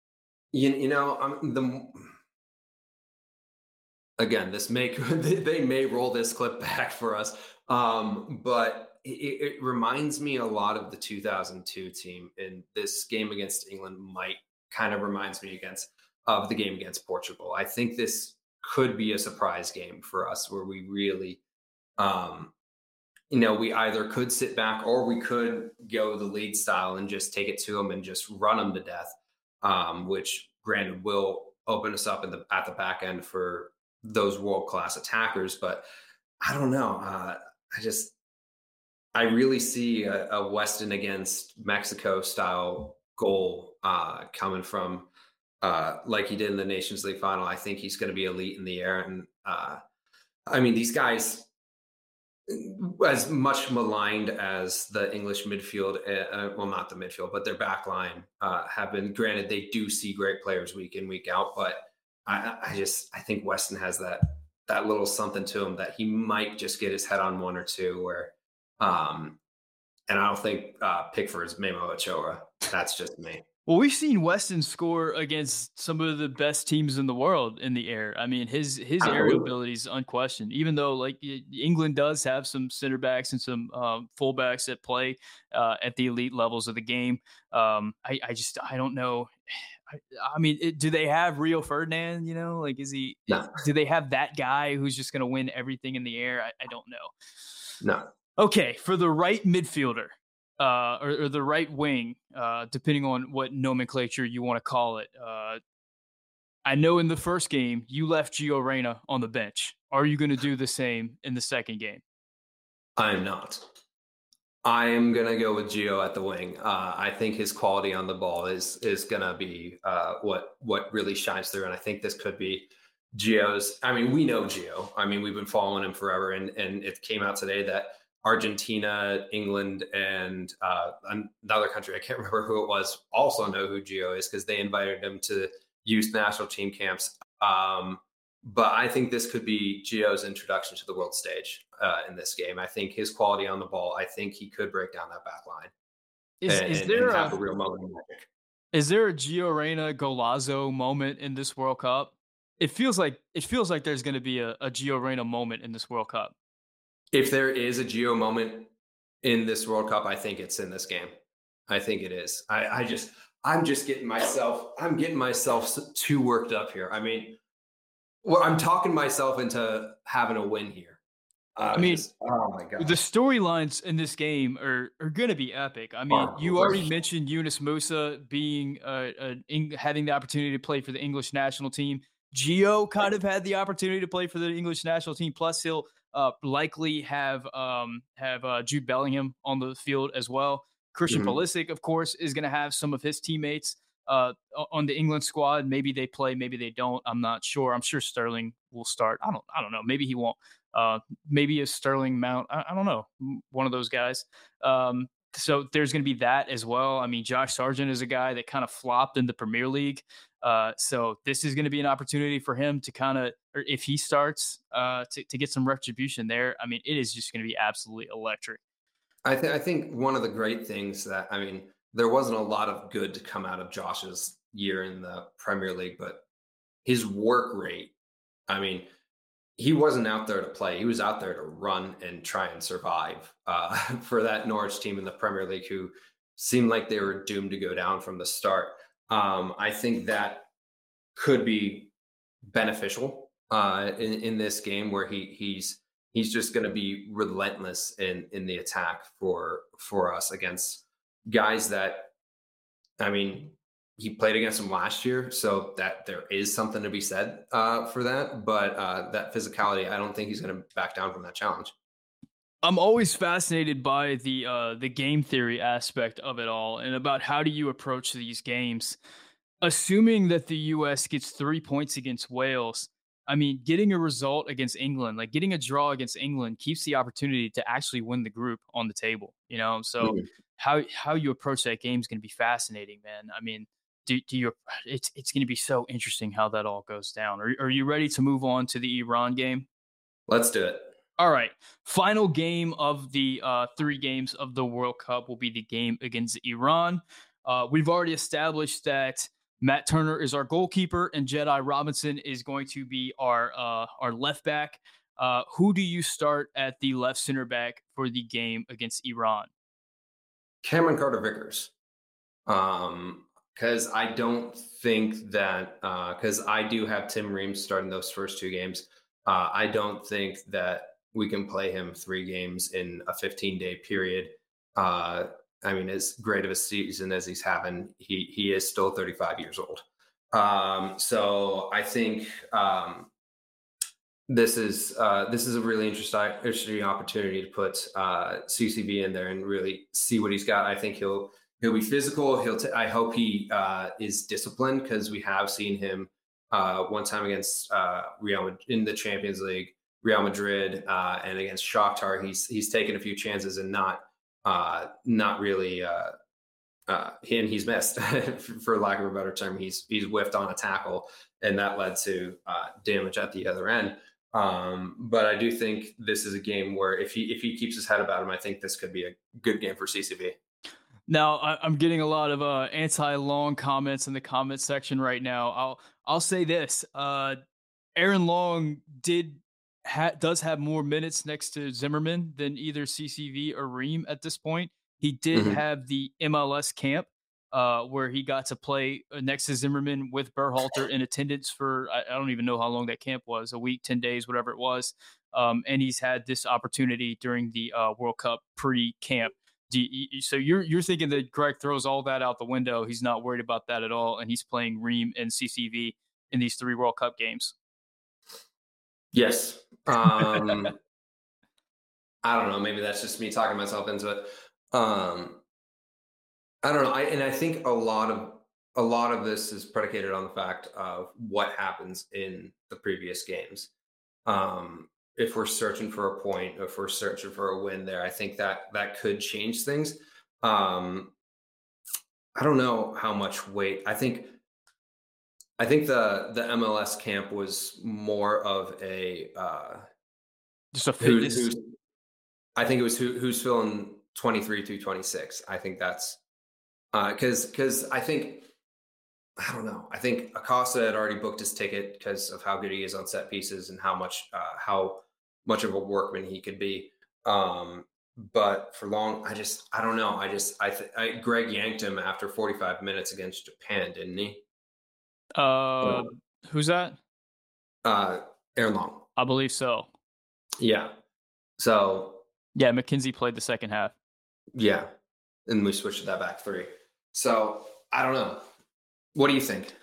Speaker 3: You, you know, um, the again, this may they may roll this clip back for us, um, but it, it, reminds me a lot of the 2002 team, and this game against England might kind of reminds me against of the game against Portugal. I think this could be a surprise game for us, where we really, um, you know, we either could sit back or we could go the lead style and just take it to them and just run them to death, um, which granted will open us up the at the back end for those world class attackers. But I don't know. Uh, I just I really see a, a, Weston against Mexico style goal uh, coming from uh, like he did in the Nations League final. I think he's going to be elite in the air, and uh, I mean these guys. As much maligned as the English midfield, uh, uh, well, not the midfield, but their back line uh, have been. Granted, they do see great players week in, week out, but I, I just I think Weston has that that little something to him that he might just get his head on one or two where um and I don't think uh Pickford's Memo Ochoa. That's just me.
Speaker 2: Well, we've seen Weston score against some of the best teams in the world in the air. I mean, his his aerial ability is unquestioned. Even though like England does have some center backs and some um, fullbacks that play uh, at the elite levels of the game, um, I, I just I don't know. I, I mean, it, do they have Rio Ferdinand? You know, like is he? No. Do they have that guy who's just going to win everything in the air? I, I, don't know.
Speaker 3: No.
Speaker 2: Okay, for the right midfielder, uh, or, or, the right wing, uh, depending on what nomenclature you want to call it. Uh, I know in the first game you left Gio Reyna on the bench. Are you going to do the same in the second game?
Speaker 3: I am not. I am gonna go with Gio at the wing. Uh, I think his quality on the ball is is gonna be uh, what what really shines through, and I think this could be Gio's. I mean, we know Gio. I mean, we've been following him forever, and and it came out today that Argentina, England, and uh, another country I can't remember who it was also know who Gio is because they invited him to youth national team camps. Um, but I think this could be Gio's introduction to the world stage uh, in this game. I think his quality on the ball. I think he could break down that back line.
Speaker 2: Is, and, is there a, a, real moment? Is there a Gio Reyna Golazo moment in this World Cup? It feels like it feels like there's going to be a, a Gio Reyna moment in this World Cup.
Speaker 3: If there is a Gio moment in this World Cup, I think it's in this game. I think it is. I, I just I'm just getting myself I'm getting myself too worked up here. I mean, well, I'm talking myself into having a win here.
Speaker 2: Uh, I mean, just, oh my god, the storylines in this game are are going to be epic. I mean, you already mentioned Yunus Musah being uh, uh, having the opportunity to play for the English national team. Gio kind of had the opportunity to play for the English national team. Plus, he'll uh, likely have um, have uh, Jude Bellingham on the field as well. Christian mm-hmm. Pulisic, of course, is going to have some of his teammates uh, on the England squad. Maybe they play, maybe they don't. I'm not sure. I'm sure Sterling will start. I don't. I don't know. Maybe he won't. Uh, maybe a Sterling Mount. I, I, don't know. One of those guys. Um, so there's going to be that as well. I mean, Josh Sargent is a guy that kind of flopped in the Premier League. Uh, so this is going to be an opportunity for him to kind of, or if he starts, uh, to, to get some retribution there. I mean, it is just going to be absolutely electric.
Speaker 3: I, I think one of the great things that I mean, there wasn't a lot of good to come out of Josh's year in the Premier League, but his work rate, I mean, he wasn't out there to play. He was out there to run and try and survive uh, for that Norwich team in the Premier League who seemed like they were doomed to go down from the start. Um, I think that could be beneficial uh, in in this game where he he's he's just going to be relentless in in the attack for for us against guys that I mean he played against them last year, so that there is something to be said uh, for that. But uh, that physicality, I don't think he's going to back down from that challenge.
Speaker 2: I'm always fascinated by the uh, the game theory aspect of it all, and about how do you approach these games. Assuming that the U.S. gets three points against Wales, I mean, getting a result against England, like getting a draw against England, keeps the opportunity to actually win the group on the table. You know, so mm-hmm. how how you approach that game is going to be fascinating, man. I mean, do, do you? It's it's going to be so interesting how that all goes down. Are are you ready to move on to the Iran game?
Speaker 3: Let's do it.
Speaker 2: All right. Final game of the uh, three games of the World Cup will be the game against Iran. Uh, we've already established that Matt Turner is our goalkeeper and Jedi Robinson is going to be our uh, our left back. Uh, who do you start at the left center back for the game against Iran?
Speaker 3: Cameron Carter Vickers. Um, because I don't think that because uh, I do have Tim Reams starting those first two games. Uh, I don't think that we can play him three games in a 15 day period. I mean, as great of a season as he's having, he he is still 35 years old. Um, so I think um, this is uh, this is a really interesting opportunity to put uh, CCV in there and really see what he's got. I think he'll he'll be physical. He'll. T- I hope he uh, is disciplined because we have seen him uh, one time against uh, Real in the Champions League, Real Madrid, uh, and against Shakhtar. He's he's taken a few chances and not uh, not really. Uh, uh, and he's missed, for lack of a better term. He's he's whiffed on a tackle, and that led to uh, damage at the other end. Um, but I do think this is a game where if he if he keeps his head about him, I think this could be a good game for CCV.
Speaker 2: Now I, am getting a lot of uh, anti-Long comments in the comment section right now. I'll I'll say this: uh, Aaron Long did ha- does have more minutes next to Zimmerman than either CCV or Ream at this point. He did mm-hmm. have the MLS camp uh, where he got to play uh, next to Zimmerman with Berhalter in attendance for I, I, don't even know how long that camp was a week, ten days, whatever it was. Um, and he's had this opportunity during the uh, World Cup pre-camp you, so you're you're thinking that Greg throws all that out the window. He's not worried about that at all, and he's playing Ream and CCV in these three World Cup games.
Speaker 3: Yes. Um, I don't know. Maybe that's just me talking myself into it. Um, I don't know. I, and I think a lot of a lot of this is predicated on the fact of what happens in the previous games. Um, if we're searching for a point, if we're searching for a win there, I think that that could change things. Um, I don't know how much weight. I think I think the the MLS camp was more of a uh,
Speaker 2: just a fitness.
Speaker 3: Who, I think it was who, who's filling twenty three through twenty six. I think that's because uh, because I think I don't know. I think Acosta had already booked his ticket because of how good he is on set pieces and how much uh, how much of a workman he could be. Um, but for long, I just I don't know. I just I, th- I Greg yanked him after 45 minutes against Japan, didn't he?
Speaker 2: Uh, who's that?
Speaker 3: Uh, Aaron Long.
Speaker 2: I believe so.
Speaker 3: Yeah. So.
Speaker 2: Yeah, McKenzie played the second half.
Speaker 3: Yeah, and we switched to that back three. So I don't know. What do you think?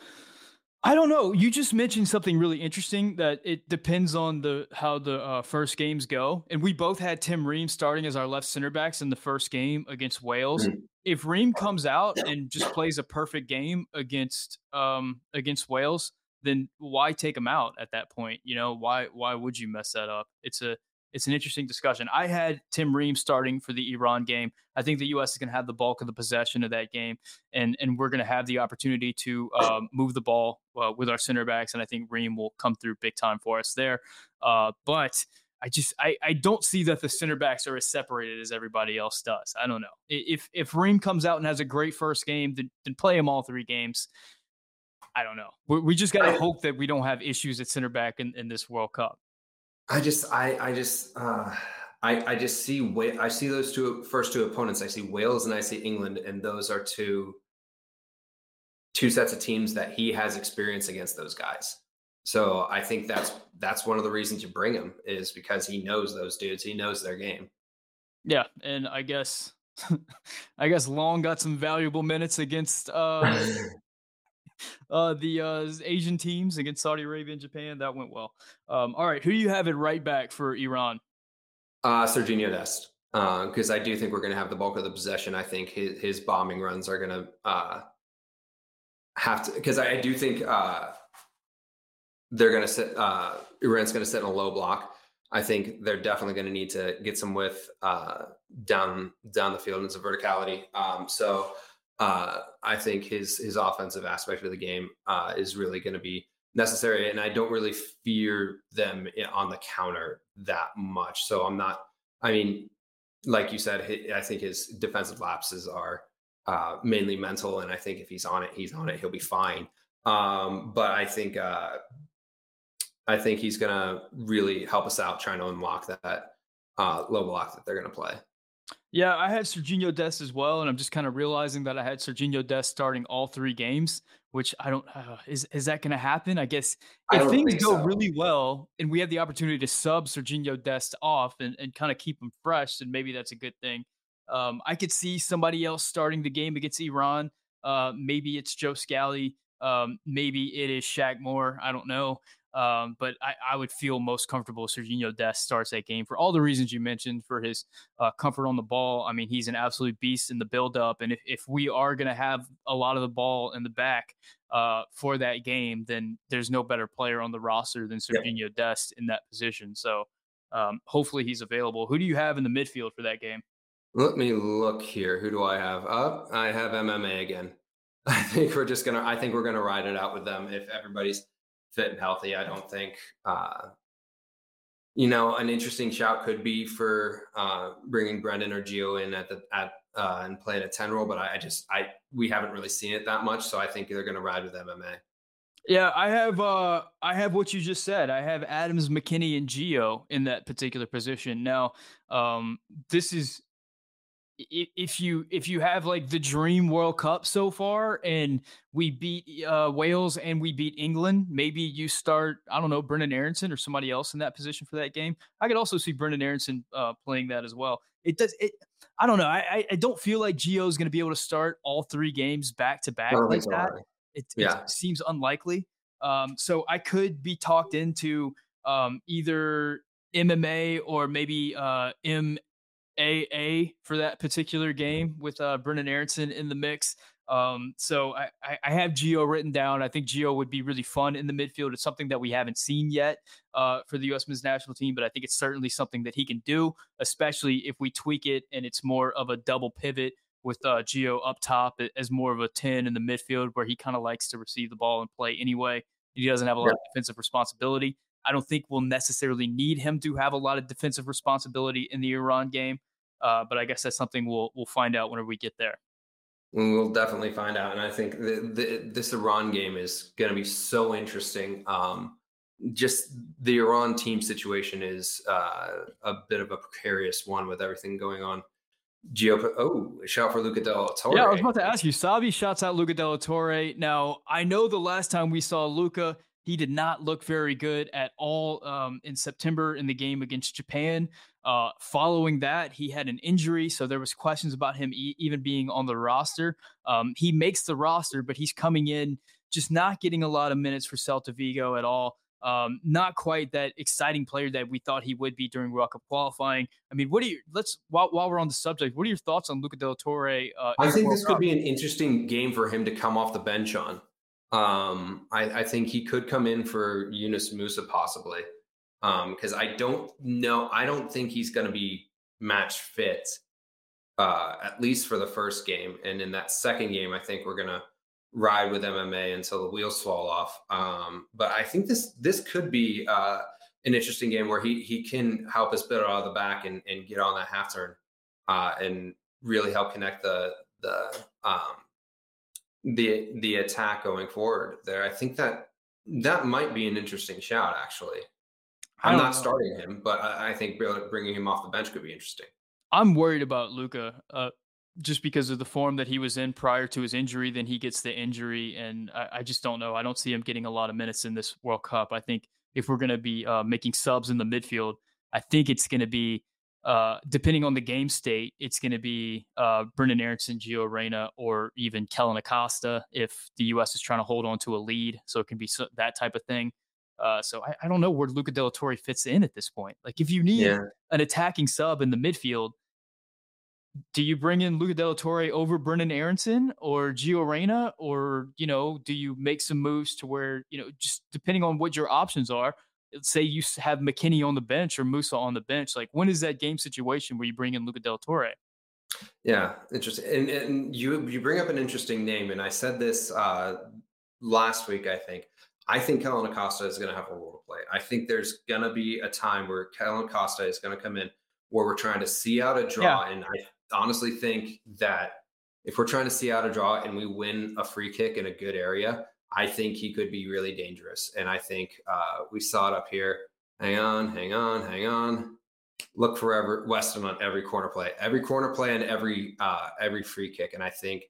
Speaker 2: I don't know. You just mentioned something really interesting that it depends on the how the uh, first games go, and we both had Tim Ream starting as our left center backs in the first game against Wales. Mm-hmm. If Ream comes out and just plays a perfect game against um, against Wales, then why take him out at that point? You know why why would you mess that up? It's a it's an interesting discussion. I had Tim Ream starting for the Iran game. I think the U.S. is going to have the bulk of the possession of that game, and and we're going to have the opportunity to um, move the ball uh, with our center backs, and I think Ream will come through big time for us there. Uh, but I just I, I don't see that the center backs are as separated as everybody else does. I don't know if if Ream comes out and has a great first game, then, then play him all three games. I don't know. We, we just got to hope that we don't have issues at center back in, in this World Cup.
Speaker 3: I just, I, I just, uh, I, I just see, I see those two first two opponents. I see Wales and I see England, and those are two, two sets of teams that he has experience against those guys. So I think that's that's one of the reasons you bring him is because he knows those dudes. He knows their game.
Speaker 2: Yeah, and I guess I guess Long got some valuable minutes against uh uh the uh Asian teams against Saudi Arabia and Japan. That went well. Um all right, who do you have it right back for Iran?
Speaker 3: Uh Sergiño Dest. because uh, I do think we're going to have the bulk of the possession. I think his, his bombing runs are going to uh, have to because I, I, do think uh, they're going to sit. Uh, Iran's going to sit in a low block. I think they're definitely going to need to get some width down down the field and some verticality. Um, so uh, I think his his offensive aspect of the game uh, is really going to be necessary, and I don't really fear them on the counter that much. So I'm not. I mean, like you said, I think his defensive lapses are uh, mainly mental, and I think if he's on it, he's on it. He'll be fine. Um, but I think uh, I think he's going to really help us out trying to unlock that uh, low block that they're going to play.
Speaker 2: Yeah, I had Sergiño Dest as well, and I'm just kind of realizing that I had Sergiño Dest starting all three games, which I don't. Uh, is is that going to happen? I guess if I things go so. really well, and we have the opportunity to sub Sergiño Dest off and, and kind of keep him fresh, then maybe that's a good thing. Um, I could see somebody else starting the game against Iran. Uh, maybe it's Joe Scally. Um, maybe it is Shaq Moore. I don't know. Um, but I, I, would feel most comfortable Sergiño Dest starts that game for all the reasons you mentioned for his uh, comfort on the ball. I mean, he's an absolute beast in the buildup. And if, if we are going to have a lot of the ball in the back uh, for that game, then there's no better player on the roster than Sergiño yep. Dest in that position. So um, hopefully he's available. Who do you have in the midfield for that game?
Speaker 3: Let me look here. Who do I have? Up, uh, I have MMA again. I think we're just gonna. I think we're gonna ride it out with them if everybody's fit and healthy. I don't think, uh, you know, an interesting shout could be for uh, bringing Brenden or Gio in at the at uh, and playing a ten role, but I, I, just I we haven't really seen it that much, so I think they're going to ride with MMA.
Speaker 2: Yeah, I have uh I have what you just said. I have Adams, McKennie, and Gio in that particular position. Now, um, this is if you if you have like the dream World Cup so far, and we beat uh, Wales and we beat England, maybe you start I don't know Brenden Aaronson or somebody else in that position for that game. I could also see Brenden Aaronson uh, playing that as well. It does it. I don't know. I I don't feel like Gio is going to be able to start all three games back to back like that. It, yeah. it, seems unlikely. Um, so I could be talked into um, either MMA or maybe uh, M AA for that particular game with uh, Brenden Aaronson in the mix. Um, so I, I have Gio written down. I think Gio would be really fun in the midfield. It's something that we haven't seen yet uh, for the U.S. men's national team, but I think it's certainly something that he can do, especially if we tweak it and it's more of a double pivot with uh, Gio up top as more of a 10 in the midfield where he kind of likes to receive the ball and play anyway. He doesn't have a lot yeah. of defensive responsibility. I don't think we'll necessarily need him to have a lot of defensive responsibility in the Iran game. Uh, but I guess that's something we'll we'll find out whenever we get there.
Speaker 3: We'll definitely find out, and I think the, the, this Iran game is going to be so interesting. Um, just the Iran team situation is uh, a bit of a precarious one with everything going on. Gio, oh, shout for Luca de la Torre.
Speaker 2: Yeah, I was about to ask you. Savi shouts out Luca de la Torre. Now, I know the last time we saw Luca, he did not look very good at all um, in September in the game against Japan. Uh, following that, he had an injury, so there was questions about him e- even being on the roster. Um, he makes the roster, but he's coming in just not getting a lot of minutes for Celta Vigo at all. Um, not quite that exciting player that we thought he would be during World Cup qualifying. I mean, what do you? Let's while, while we're on the subject, what are your thoughts on Luca Del Torre?
Speaker 3: Uh, I think this could be an interesting game for him to come off the bench on. Um, I, I, think he could come in for Yunus Musah possibly, because um, I don't know. I don't think he's going to be match fit, uh, at least for the first game. And in that second game, I think we're going to ride with MMA until the wheels fall off. Um, but I think this this could be uh, an interesting game where he he can help us build out of the back and, and get on that half turn uh, and really help connect the the um, the the attack going forward there. I think that that might be an interesting shout. Actually, I'm not know. starting him, but I, I, think bringing him off the bench could be interesting.
Speaker 2: I'm worried about Luca. Uh, just because of the form that he was in prior to his injury. Then he gets the injury, and I, I just don't know. I don't see him getting a lot of minutes in this World Cup. I think if we're going to be uh, making subs in the midfield, I think it's going to be uh, depending on the game state, it's going to be uh, Brenden Aaronson, Gio Reyna, or even Kellyn Acosta if the U.S. is trying to hold on to a lead. So it can be so, that type of thing. Uh, so I, I, don't know where Luca de la Torre fits in at this point. Like if you need yeah. an attacking sub in the midfield, do you bring in Luca de la Torre over Brenden Aaronson or Gio Reyna, or you know, do you make some moves to where you know, just depending on what your options are, say you have McKennie on the bench or Musah on the bench, like when is that game situation where you bring in Luca Del Torre?
Speaker 3: Yeah, interesting. And, and you you bring up an interesting name, and I said this uh, last week. I think I think Kellyn Acosta is going to have a role to play. I think there's going to be a time where Kellyn Acosta is going to come in where we're trying to see out a draw, yeah. and I honestly think that if we're trying to see out a draw and we win a free kick in a good area, I think he could be really dangerous. And I think uh, we saw it up here. Hang on, hang on, hang on. Look forever Weston on every corner play, every corner play, and every uh, every free kick. And I think,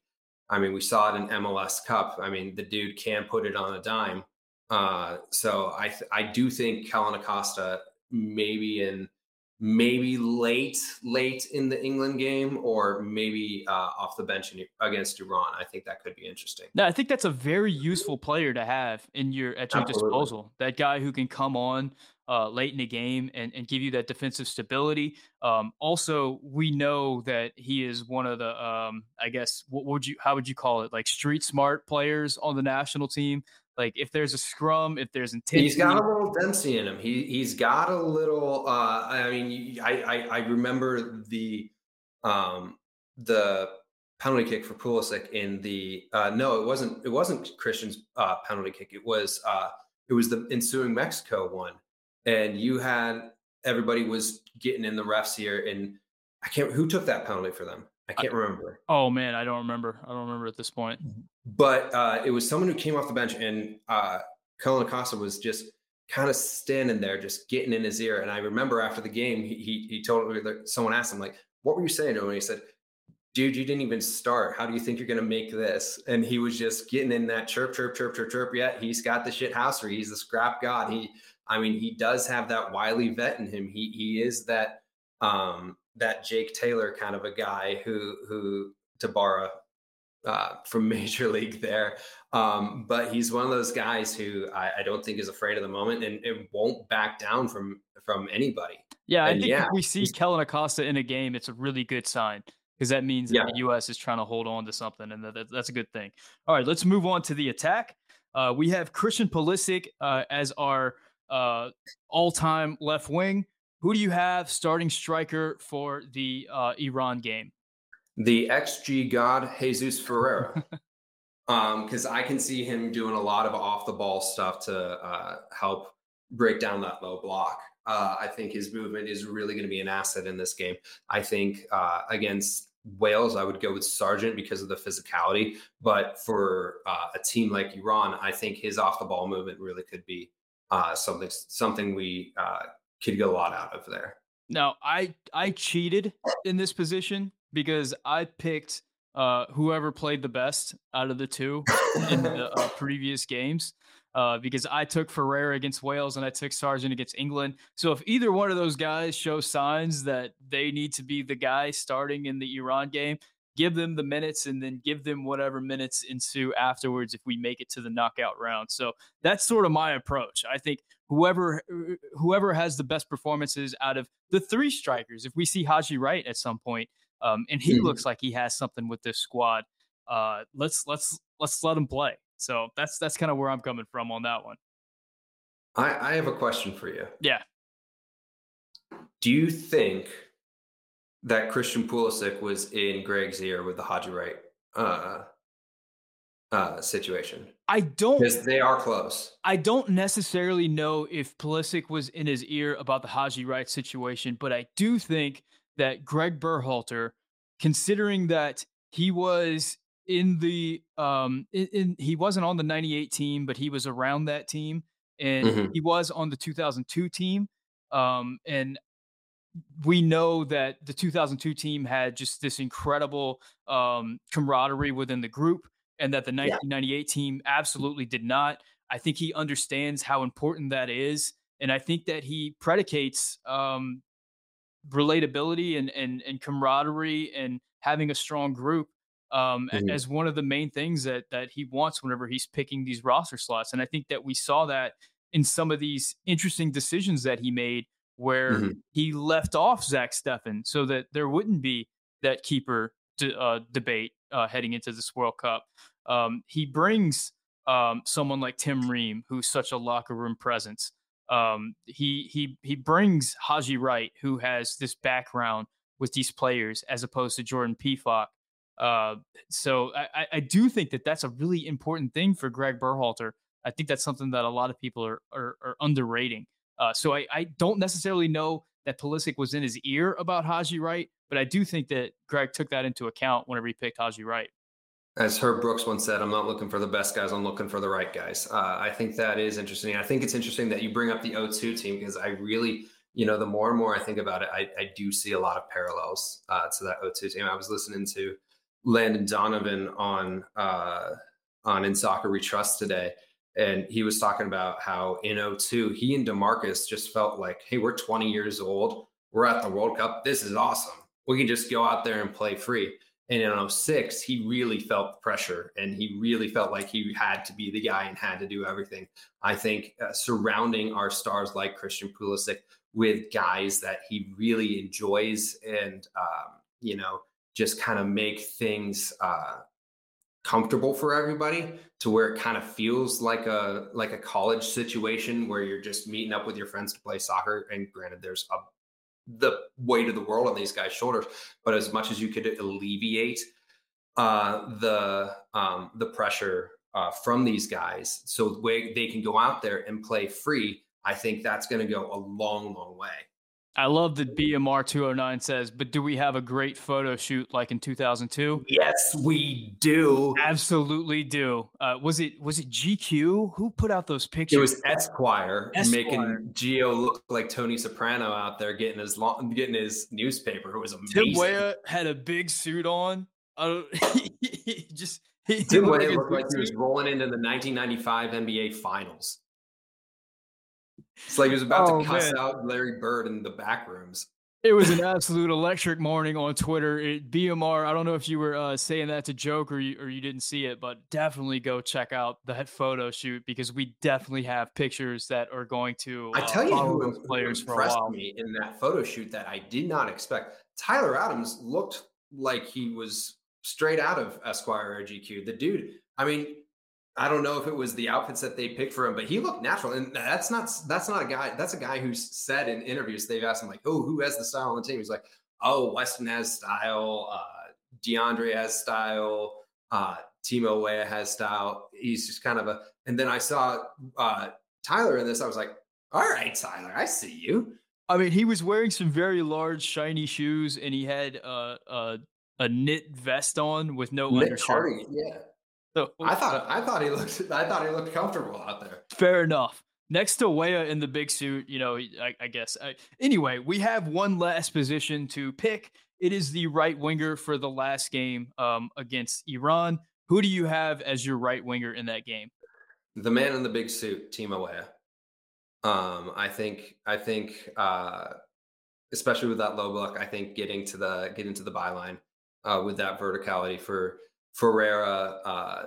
Speaker 3: I mean, we saw it in MLS Cup. I mean, the dude can put it on a dime. Uh, so I th- I do think Kellyn Acosta maybe in maybe late late in the England game or maybe uh, off the bench in, against Iran. I think that could be interesting.
Speaker 2: No, I think that's a very useful player to have in your at your Absolutely. disposal. That guy who can come on uh, late in the game and, and give you that defensive stability. Um, also, we know that he is one of the um, I guess what would you how would you call it like street smart players on the national team. Like if there's a scrum, if there's intensity,
Speaker 3: he's got a little Dempsey in him. He he's got a little. Uh, I mean, I, I, I remember the um the penalty kick for Pulisic in the uh, no, it wasn't it wasn't Christian's uh, penalty kick. It was uh, it was the ensuing Mexico one, and you had everybody was getting in the refs here, and I can't who took that penalty for them. I can't I, remember.
Speaker 2: Oh man, I don't remember. I don't remember at this point.
Speaker 3: But uh, it was someone who came off the bench, and uh, Kellyn Acosta was just kind of standing there, just getting in his ear. And I remember after the game, he he, told someone asked him like, "What were you saying to him?" And he said, "Dude, you didn't even start. How do you think you're going to make this?" And he was just getting in that chirp, chirp, chirp, chirp, chirp. Yeah, he's got the shit housery. He's the scrap god. He, I mean, he does have that wily vet in him. He he is that um that Jake Taylor kind of a guy who who to borrow uh, from Major League there. Um, but he's one of those guys who I, I, don't think is afraid of the moment and it won't back down from from anybody.
Speaker 2: Yeah,
Speaker 3: and
Speaker 2: I think yeah, if we see Kellyn Acosta in a game, it's a really good sign because that means yeah. that the U.S. is trying to hold on to something, and that, that's a good thing. All right, let's move on to the attack. Uh, we have Christian Pulisic uh, as our uh, all-time left wing. Who do you have starting striker for the uh, Iran game?
Speaker 3: The XG god Jesus Ferreira. because um, I can see him doing a lot of off the ball stuff to uh, help break down that low block. Uh, I think his movement is really going to be an asset in this game. I think uh, against Wales, I would go with Sargent because of the physicality. But for uh, a team like Iran, I think his off the ball movement really could be uh, something something we uh, could get a lot out of there.
Speaker 2: Now, I I cheated in this position because I picked uh, whoever played the best out of the two in the uh, previous games. Uh, because I took Ferrer against Wales and I took Sargent against England. So if either one of those guys show signs that they need to be the guy starting in the Iran game, give them the minutes and then give them whatever minutes ensue afterwards if we make it to the knockout round. So that's sort of my approach. I think whoever whoever has the best performances out of the three strikers, if we see Haji Wright at some point, um, and he mm-hmm. looks like he has something with this squad, uh, let's let's let's let him play. So that's that's kind of where I'm coming from on that one.
Speaker 3: I, I have a question for you.
Speaker 2: Yeah.
Speaker 3: Do you think that Christian Pulisic was in Greg's ear with the Haji Wright uh, uh, situation?
Speaker 2: I don't
Speaker 3: because they are close.
Speaker 2: I don't necessarily know if Pulisic was in his ear about the Haji Wright situation, but I do think that Greg Berhalter, considering that he was in the um in, in, he wasn't on the 98 team but he was around that team and mm-hmm. he was on the 2002 team um and we know that the 2002 team had just this incredible um, camaraderie within the group, and that the 1998 yeah. team absolutely did not. I think he understands how important that is, and I think that he predicates um, relatability and, and and camaraderie and having a strong group um, mm-hmm. as one of the main things that that he wants whenever he's picking these roster slots. And I think that we saw that in some of these interesting decisions that he made where mm-hmm. he left off Zach Steffen so that there wouldn't be that keeper de- uh, debate uh, heading into this World Cup. Um, he brings um, someone like Tim Ream, who's such a locker room presence. Um, he he he brings Haji Wright, who has this background with these players, as opposed to Jordan Pefok. Uh, so I, I do think that that's a really important thing for Greg Berhalter. I think that's something that a lot of people are are, are underrating. Uh, so I, I don't necessarily know that Pulisic was in his ear about Haji Wright, but I do think that Greg took that into account whenever he picked Haji Wright.
Speaker 3: As Herb Brooks once said, I'm not looking for the best guys, I'm looking for the right guys. Uh, I think that is interesting. I think it's interesting that you bring up the O2 team because I really, you know, the more and more I think about it, I, I do see a lot of parallels uh, to that O2 team. I was listening to Landon Donovan on uh, on In Soccer We Trust today, and he was talking about how in O2 he and DaMarcus just felt like, hey, we're 20 years old. We're at the World Cup. This is awesome. We can just go out there and play free. And in 06, he really felt pressure and he really felt like he had to be the guy and had to do everything. I think uh, surrounding our stars like Christian Pulisic with guys that he really enjoys and, um, you know, just kind of make things uh, comfortable for everybody to where it kind of feels like a like a college situation where you're just meeting up with your friends to play soccer and granted there's a the weight of the world on these guys shoulders but as much as you could alleviate uh, the um, the pressure uh, from these guys so they can go out there and play free i think that's going to go a long long way
Speaker 2: I love that BMR 209 says, but do we have a great photo shoot like in 2002?
Speaker 3: Yes, we do.
Speaker 2: Absolutely do. Uh, was it was it GQ who put out those pictures?
Speaker 3: It was Esquire, Esquire. making Gio look like Tony Soprano out there getting his long, getting his newspaper. It was amazing.
Speaker 2: Tim Weah had a big suit on. Uh, he just he
Speaker 3: Tim Weah looked like he was rolling into the 1995 NBA Finals. It's like he was about oh, to cuss man. out Larry Bird in the back rooms.
Speaker 2: It was an absolute electric morning on Twitter. It, BMR, I don't know if you were uh, saying that to joke or you, or you didn't see it, but definitely go check out that photo shoot because we definitely have pictures that are going to.
Speaker 3: Uh, I tell you who, players who impressed me in that photo shoot that I did not expect. Tyler Adams looked like he was straight out of Esquire or GQ. The dude, I mean, I don't know if it was the outfits that they picked for him, but he looked natural. And that's not that's not a guy. That's a guy who's said in interviews they've asked him like, "Oh, who has the style on the team?" He's like, "Oh, Weston has style. Uh, DeAndre has style. Uh, Timo Weah has style." He's just kind of a. And then I saw uh, Tyler in this. I was like, "All right, Tyler, I see you."
Speaker 2: I mean, he was wearing some very large, shiny shoes, and he had uh, uh, a knit vest on with no knit undershirt.
Speaker 3: Yeah. So I thought I thought he looked I thought he looked comfortable out there.
Speaker 2: Fair enough. Next to Weah in the big suit, you know, I, I guess. I, anyway, we have one last position to pick. It is the right winger for the last game um, against Iran. Who do you have as your right winger in that game?
Speaker 3: The man in the big suit, Timo Weah. Um, I think I think uh, especially with that low block, I think getting to the getting to the byline uh, with that verticality for Ferreira uh,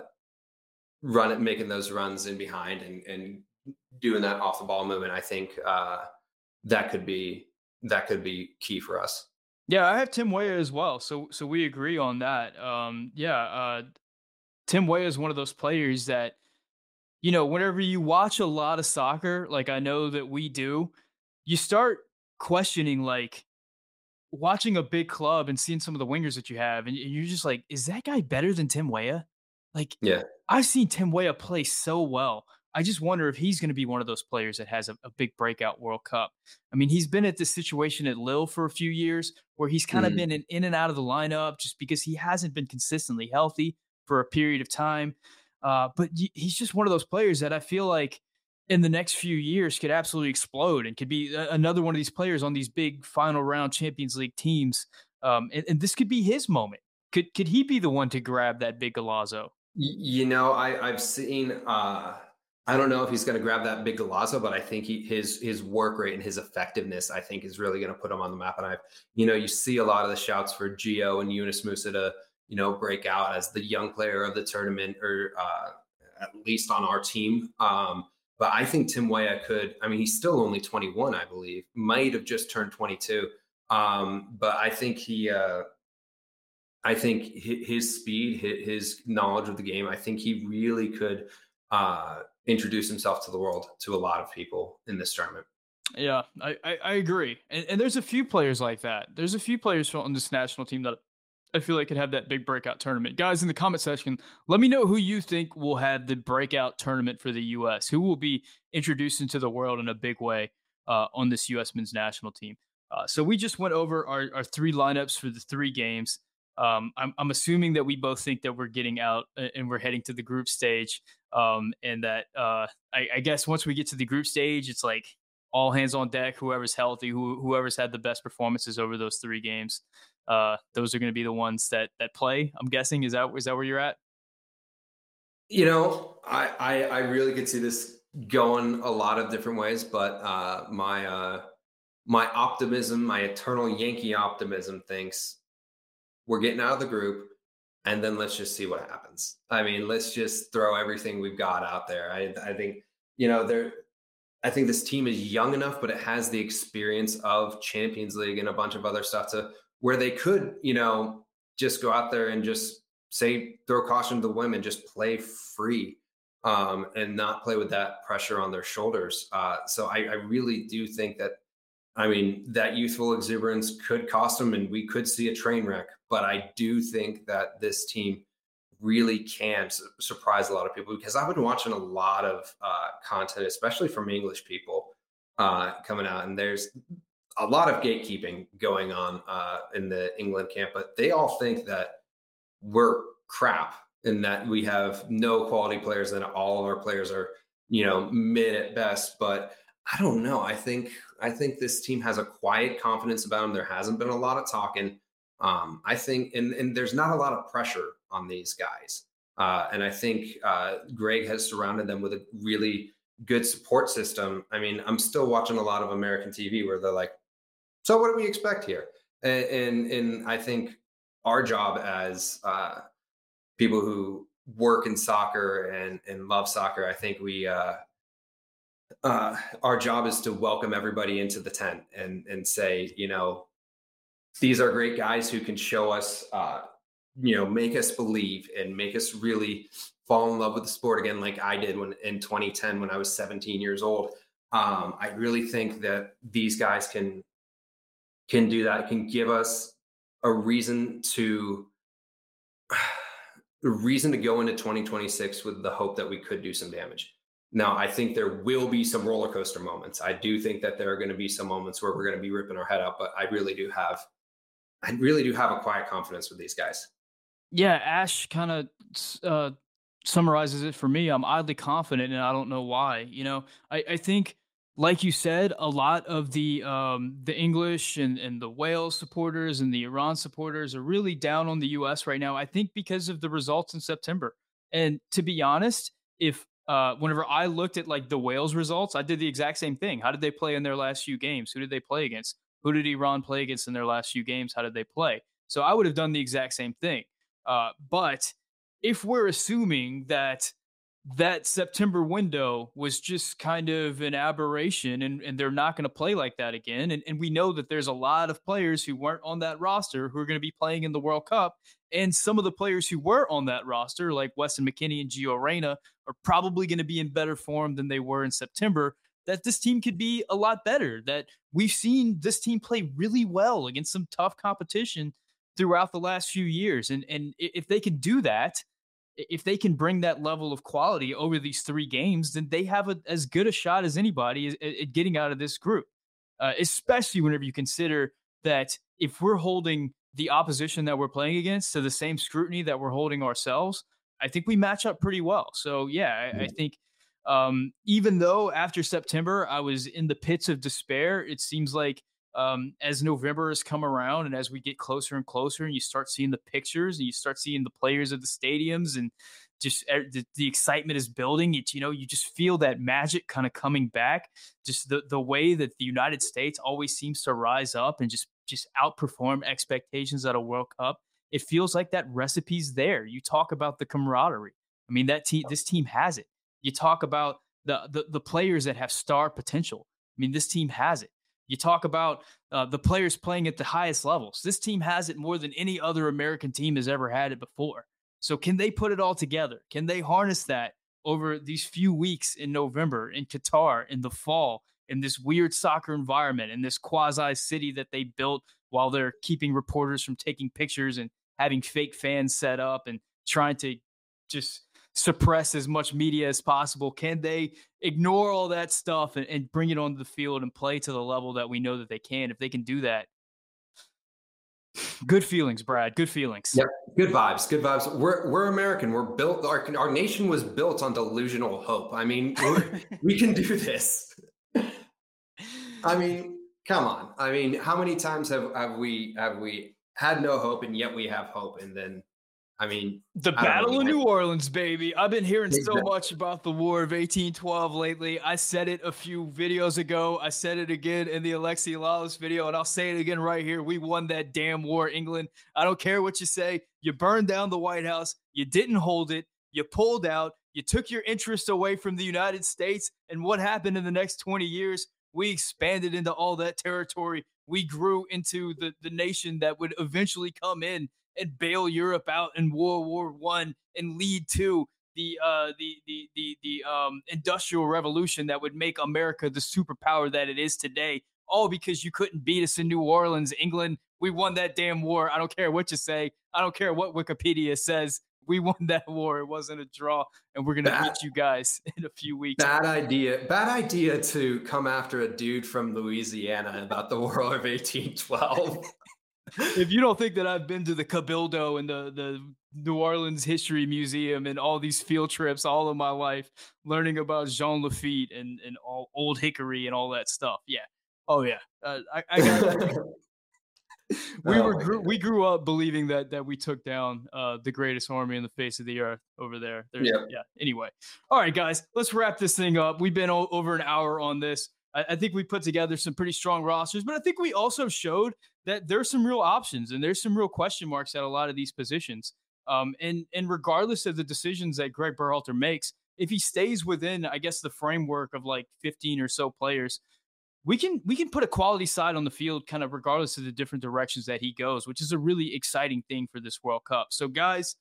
Speaker 3: run making those runs in behind and, and doing that off the ball movement, I think uh, that could be that could be key for us.
Speaker 2: Yeah, I have Tim Weah as well. So so we agree on that. Um, yeah, uh, Tim Weah is one of those players that you know whenever you watch a lot of soccer, like I know that we do, you start questioning like watching a big club and seeing some of the wingers that you have, and you're just like, is that guy better than Tim Weah? Like,
Speaker 3: yeah,
Speaker 2: I've seen Tim Weah play so well. I just wonder if he's going to be one of those players that has a, a, big breakout World Cup. I mean, he's been at this situation at Lille for a few years where he's kind of mm. been in, in and out of the lineup just because he hasn't been consistently healthy for a period of time. Uh, but he's just one of those players that I feel like in the next few years could absolutely explode and could be another one of these players on these big final round Champions League teams. Um, and, and, this could be his moment. Could could he be the one to grab that big Golazo?
Speaker 3: You know, I, I've seen. Uh, I don't know if he's going to grab that big Golazo, but I think he, his his work rate and his effectiveness, I think, is really going to put him on the map. And I've, you know, you see a lot of the shouts for Gio and Yunus Musah to, you know, break out as the young player of the tournament, or uh, at least on our team. Um, but I think Tim Weah could. I mean, he's still only 21, I believe. Might have just turned 22. Um, but I think he. Uh, I think his speed, his knowledge of the game, I think he really could uh, introduce himself to the world to a lot of people in this tournament.
Speaker 2: Yeah, I, I, I agree. And, and, there's a few players like that. There's a few players on this national team that I feel like could have that big breakout tournament. Guys, in the comment section, let me know who you think will have the breakout tournament for the U.S. Who will be introduced into the world in a big way uh, on this U.S. men's national team. Uh, so we just went over our, our three lineups for the three games. Um, I'm, I'm, assuming that we both think that we're getting out and we're heading to the group stage. Um, and that uh, I, I, guess once we get to the group stage, it's like all hands on deck. Whoever's healthy, who, whoever's had the best performances over those three games, uh, those are going to be the ones that that play. I'm guessing is that is that where you're at?
Speaker 3: You know, I, I, I really could see this going a lot of different ways, but uh, my uh, my optimism, my eternal Yankee optimism, thinks we're getting out of the group and then let's just see what happens. I mean, let's just throw everything we've got out there. I, I think, you know, there, I think this team is young enough, but it has the experience of Champions League and a bunch of other stuff to where they could, you know, just go out there and just say, throw caution to the women, just play free um, and not play with that pressure on their shoulders. Uh, so I, I really do think that I mean, that youthful exuberance could cost them, and we could see a train wreck. But I do think that this team really can su- surprise a lot of people because I've been watching a lot of uh, content, especially from English people uh, coming out, and there's a lot of gatekeeping going on uh, in the England camp, but they all think that we're crap and that we have no quality players and all of our players are, you know, mid at best. But I don't know. I think I think this team has a quiet confidence about them. There hasn't been a lot of talking. Um, I think, and, and there's not a lot of pressure on these guys. Uh, and I think uh, Greg has surrounded them with a really good support system. I mean, I'm still watching a lot of American TV where they're like, "So what do we expect here?" And and, I think our job as uh, people who work in soccer and and love soccer, I think we uh, uh, our job is to welcome everybody into the tent and and say, you know, these are great guys who can show us, uh, you know, make us believe and make us really fall in love with the sport again, like I did when in 2010 when I was 17 years old. Um, I really think that these guys can can do that. Can give us a reason to a reason to go into 2026 with the hope that we could do some damage. Now, I think there will be some roller coaster moments. I do think that there are going to be some moments where we're going to be ripping our head out, but I really do have, I really do have a quiet confidence with these guys.
Speaker 2: Yeah, Ash kind of uh, summarizes it for me. I'm oddly confident, and I don't know why. You know, I, I think, like you said, a lot of the um, the English and, and the Wales supporters and the Iran supporters are really down on the U.S. right now. I think because of the results in September. And to be honest, if uh, whenever I looked at like the Wales results, I did the exact same thing. How did they play in their last few games? Who did they play against? Who did Iran play against in their last few games? How did they play? So I would have done the exact same thing. Uh, but if we're assuming that that September window was just kind of an aberration and, and they're not going to play like that again. And, and we know that there's a lot of players who weren't on that roster who are going to be playing in the World Cup. And some of the players who were on that roster, like Weston McKennie and Gio Reyna, are probably going to be in better form than they were in September. That this team could be a lot better. That we've seen this team play really well against some tough competition throughout the last few years. And and if they can do that, if they can bring that level of quality over these three games, then they have a, as good a shot as anybody at, at getting out of this group. Uh, especially whenever you consider that if we're holding the opposition that we're playing against to the same scrutiny that we're holding ourselves, I think we match up pretty well. So yeah, I, I think Um, even though after September I was in the pits of despair, it seems like um, as November has come around and as we get closer and closer, and you start seeing the pictures and you start seeing the players of the stadiums and just the, the excitement is building. It, you know, you just feel that magic kind of coming back. Just the the way that the United States always seems to rise up and just just outperform expectations at a World Cup. It feels like that recipe's there. You talk about the camaraderie. I mean, that team, this team has it. You talk about the, the the players that have star potential. I mean, this team has it. You talk about uh, the players playing at the highest levels. This team has it more than any other American team has ever had it before. So, can they put it all together? Can they harness that over these few weeks in November in Qatar in the fall in this weird soccer environment in this quasi city that they built while they're keeping reporters from taking pictures and having fake fans set up and trying to just suppress as much media as possible? Can they ignore all that stuff and, and bring it onto the field and play to the level that we know that they can? If they can do that, good feelings, Brad. Good feelings.
Speaker 3: Yep. Good vibes. Good vibes. We're we're American. We're built. Our our nation was built on delusional hope. I mean, we can do this. I mean, come on. I mean, how many times have have we have we had no hope and yet we have hope and then I mean,
Speaker 2: the
Speaker 3: I
Speaker 2: Battle of New Orleans, baby. I've been hearing so much about the War of 1812 lately. I said it a few videos ago. I said it again in the Alexi Lalas video, and I'll say it again right here. We won that damn war, England. I don't care what you say. You burned down the White House. You didn't hold it. You pulled out. You took your interest away from the United States. And what happened in the next 20 years? We expanded into all that territory. We grew into the, the nation that would eventually come in and bail Europe out in World War One and lead to the uh, the the the the um, industrial revolution that would make America the superpower that it is today. All because you couldn't beat us in New Orleans, England. We won that damn war. I don't care what you say. I don't care what Wikipedia says. We won that war. It wasn't a draw, and we're gonna beat you guys in a few weeks.
Speaker 3: Bad idea. Bad idea to come after a dude from Louisiana about the War of 1812.
Speaker 2: if you don't think that I've been to the Cabildo and the the New Orleans History Museum and all these field trips all of my life, learning about Jean Lafitte and and all Old Hickory and all that stuff, yeah, oh yeah, uh, I, I got. we oh were grew, we grew up believing that that we took down uh, the greatest army in the face of the earth over there. yeah. Yeah. Anyway, all right, guys, let's wrap this thing up. We've been over an hour on this. I, think we put together some pretty strong rosters, but I think we also showed that there's some real options and there's some real question marks at a lot of these positions. Um, and and regardless of the decisions that Greg Berhalter makes, if he stays within, I guess, the framework of like 15 or so players, we can we can put a quality side on the field, kind of regardless of the different directions that he goes, which is a really exciting thing for this World Cup. So, guys,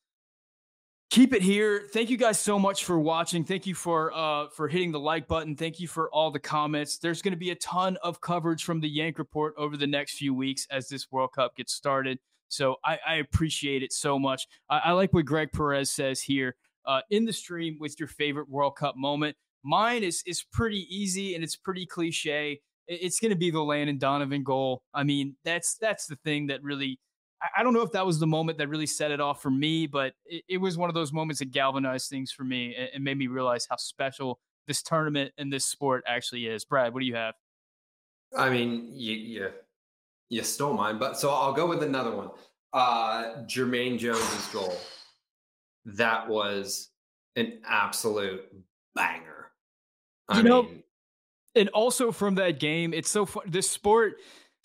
Speaker 2: keep it here. Thank you guys so much for watching. Thank you for uh for hitting the like button. Thank you for all the comments. There's going to be a ton of coverage from the Yank Report over the next few weeks as this World Cup gets started. So I, I appreciate it so much. I, I, like what Greg Perez says here uh, in the stream with your favorite World Cup moment. Mine is is pretty easy and it's pretty cliche. It's going to be the Landon Donovan goal. I mean, that's that's the thing that really I don't know if that was the moment that really set it off for me, but it, it was one of those moments that galvanized things for me and, and, made me realize how special this tournament and this sport actually is. Brad, what do you have?
Speaker 3: I mean, you you, you stole mine, but so I'll go with another one. Uh, Jermaine Jones's goal. That was an absolute banger.
Speaker 2: I you know, mean, and also from that game, it's so fun. This sport,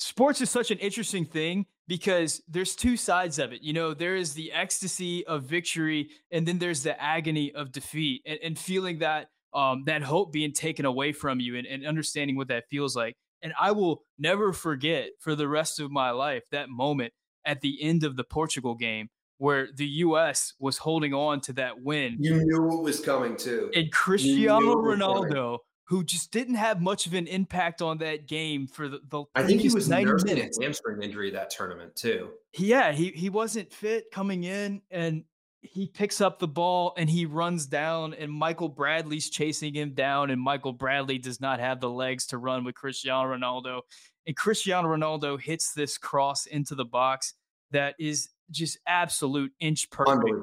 Speaker 2: sports is such an interesting thing because there's two sides of it. You know, there is the ecstasy of victory, and then there's the agony of defeat, and, and feeling that um, that hope being taken away from you, and, and understanding what that feels like. And I will never forget for the rest of my life that moment at the end of the Portugal game where the U.S. was holding on to that win.
Speaker 3: You knew it was coming too.
Speaker 2: And Cristiano Ronaldo who just didn't have much of an impact on that game for the. the
Speaker 3: I think he was nursing minutes. a hamstring injury that tournament too.
Speaker 2: Yeah, he he wasn't fit coming in, and he picks up the ball and he runs down, and Michael Bradley's chasing him down, and Michael Bradley does not have the legs to run with Cristiano Ronaldo, and Cristiano Ronaldo hits this cross into the box that is just absolute inch perfect.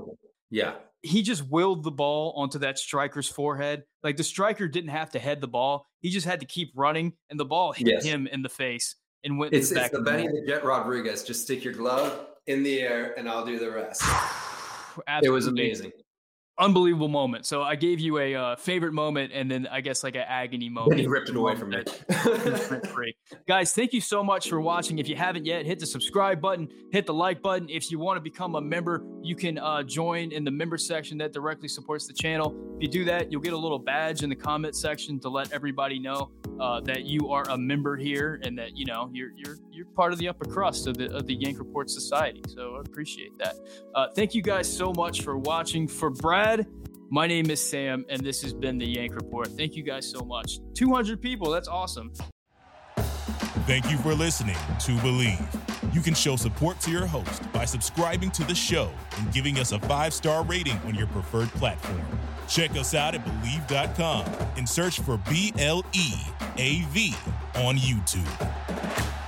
Speaker 3: Yeah.
Speaker 2: he just willed the ball onto that striker's forehead. Like the striker didn't have to head the ball; he just had to keep running, and the ball hit yes. him in the face and went.
Speaker 3: It's,
Speaker 2: it's
Speaker 3: the Benny the Jet Rodriguez. Just stick your glove in the air, and I'll do the rest. it was amazing
Speaker 2: unbelievable moment. So I gave you a uh, favorite moment, and then I guess like an agony moment.
Speaker 3: Then he ripped it away from me.
Speaker 2: Guys, thank you so much for watching. If you haven't yet, hit the subscribe button, hit the like button. If you want to become a member, you can uh, join in the member section that directly supports the channel. If you do that, you'll get a little badge in the comment section to let everybody know uh, that you are a member here and that you know you're you're you're part of the upper crust of the of the Yank Report Society. So I appreciate that. Uh, thank you guys so much for watching. For Brad, my name is Sam, and this has been the Yank Report. Thank you guys so much. 200 people, that's awesome.
Speaker 1: Thank you for listening to Bleav. You can show support to your host by subscribing to the show and giving us a five star rating on your preferred platform. Check us out at Bleav.com and search for B L E A V on YouTube.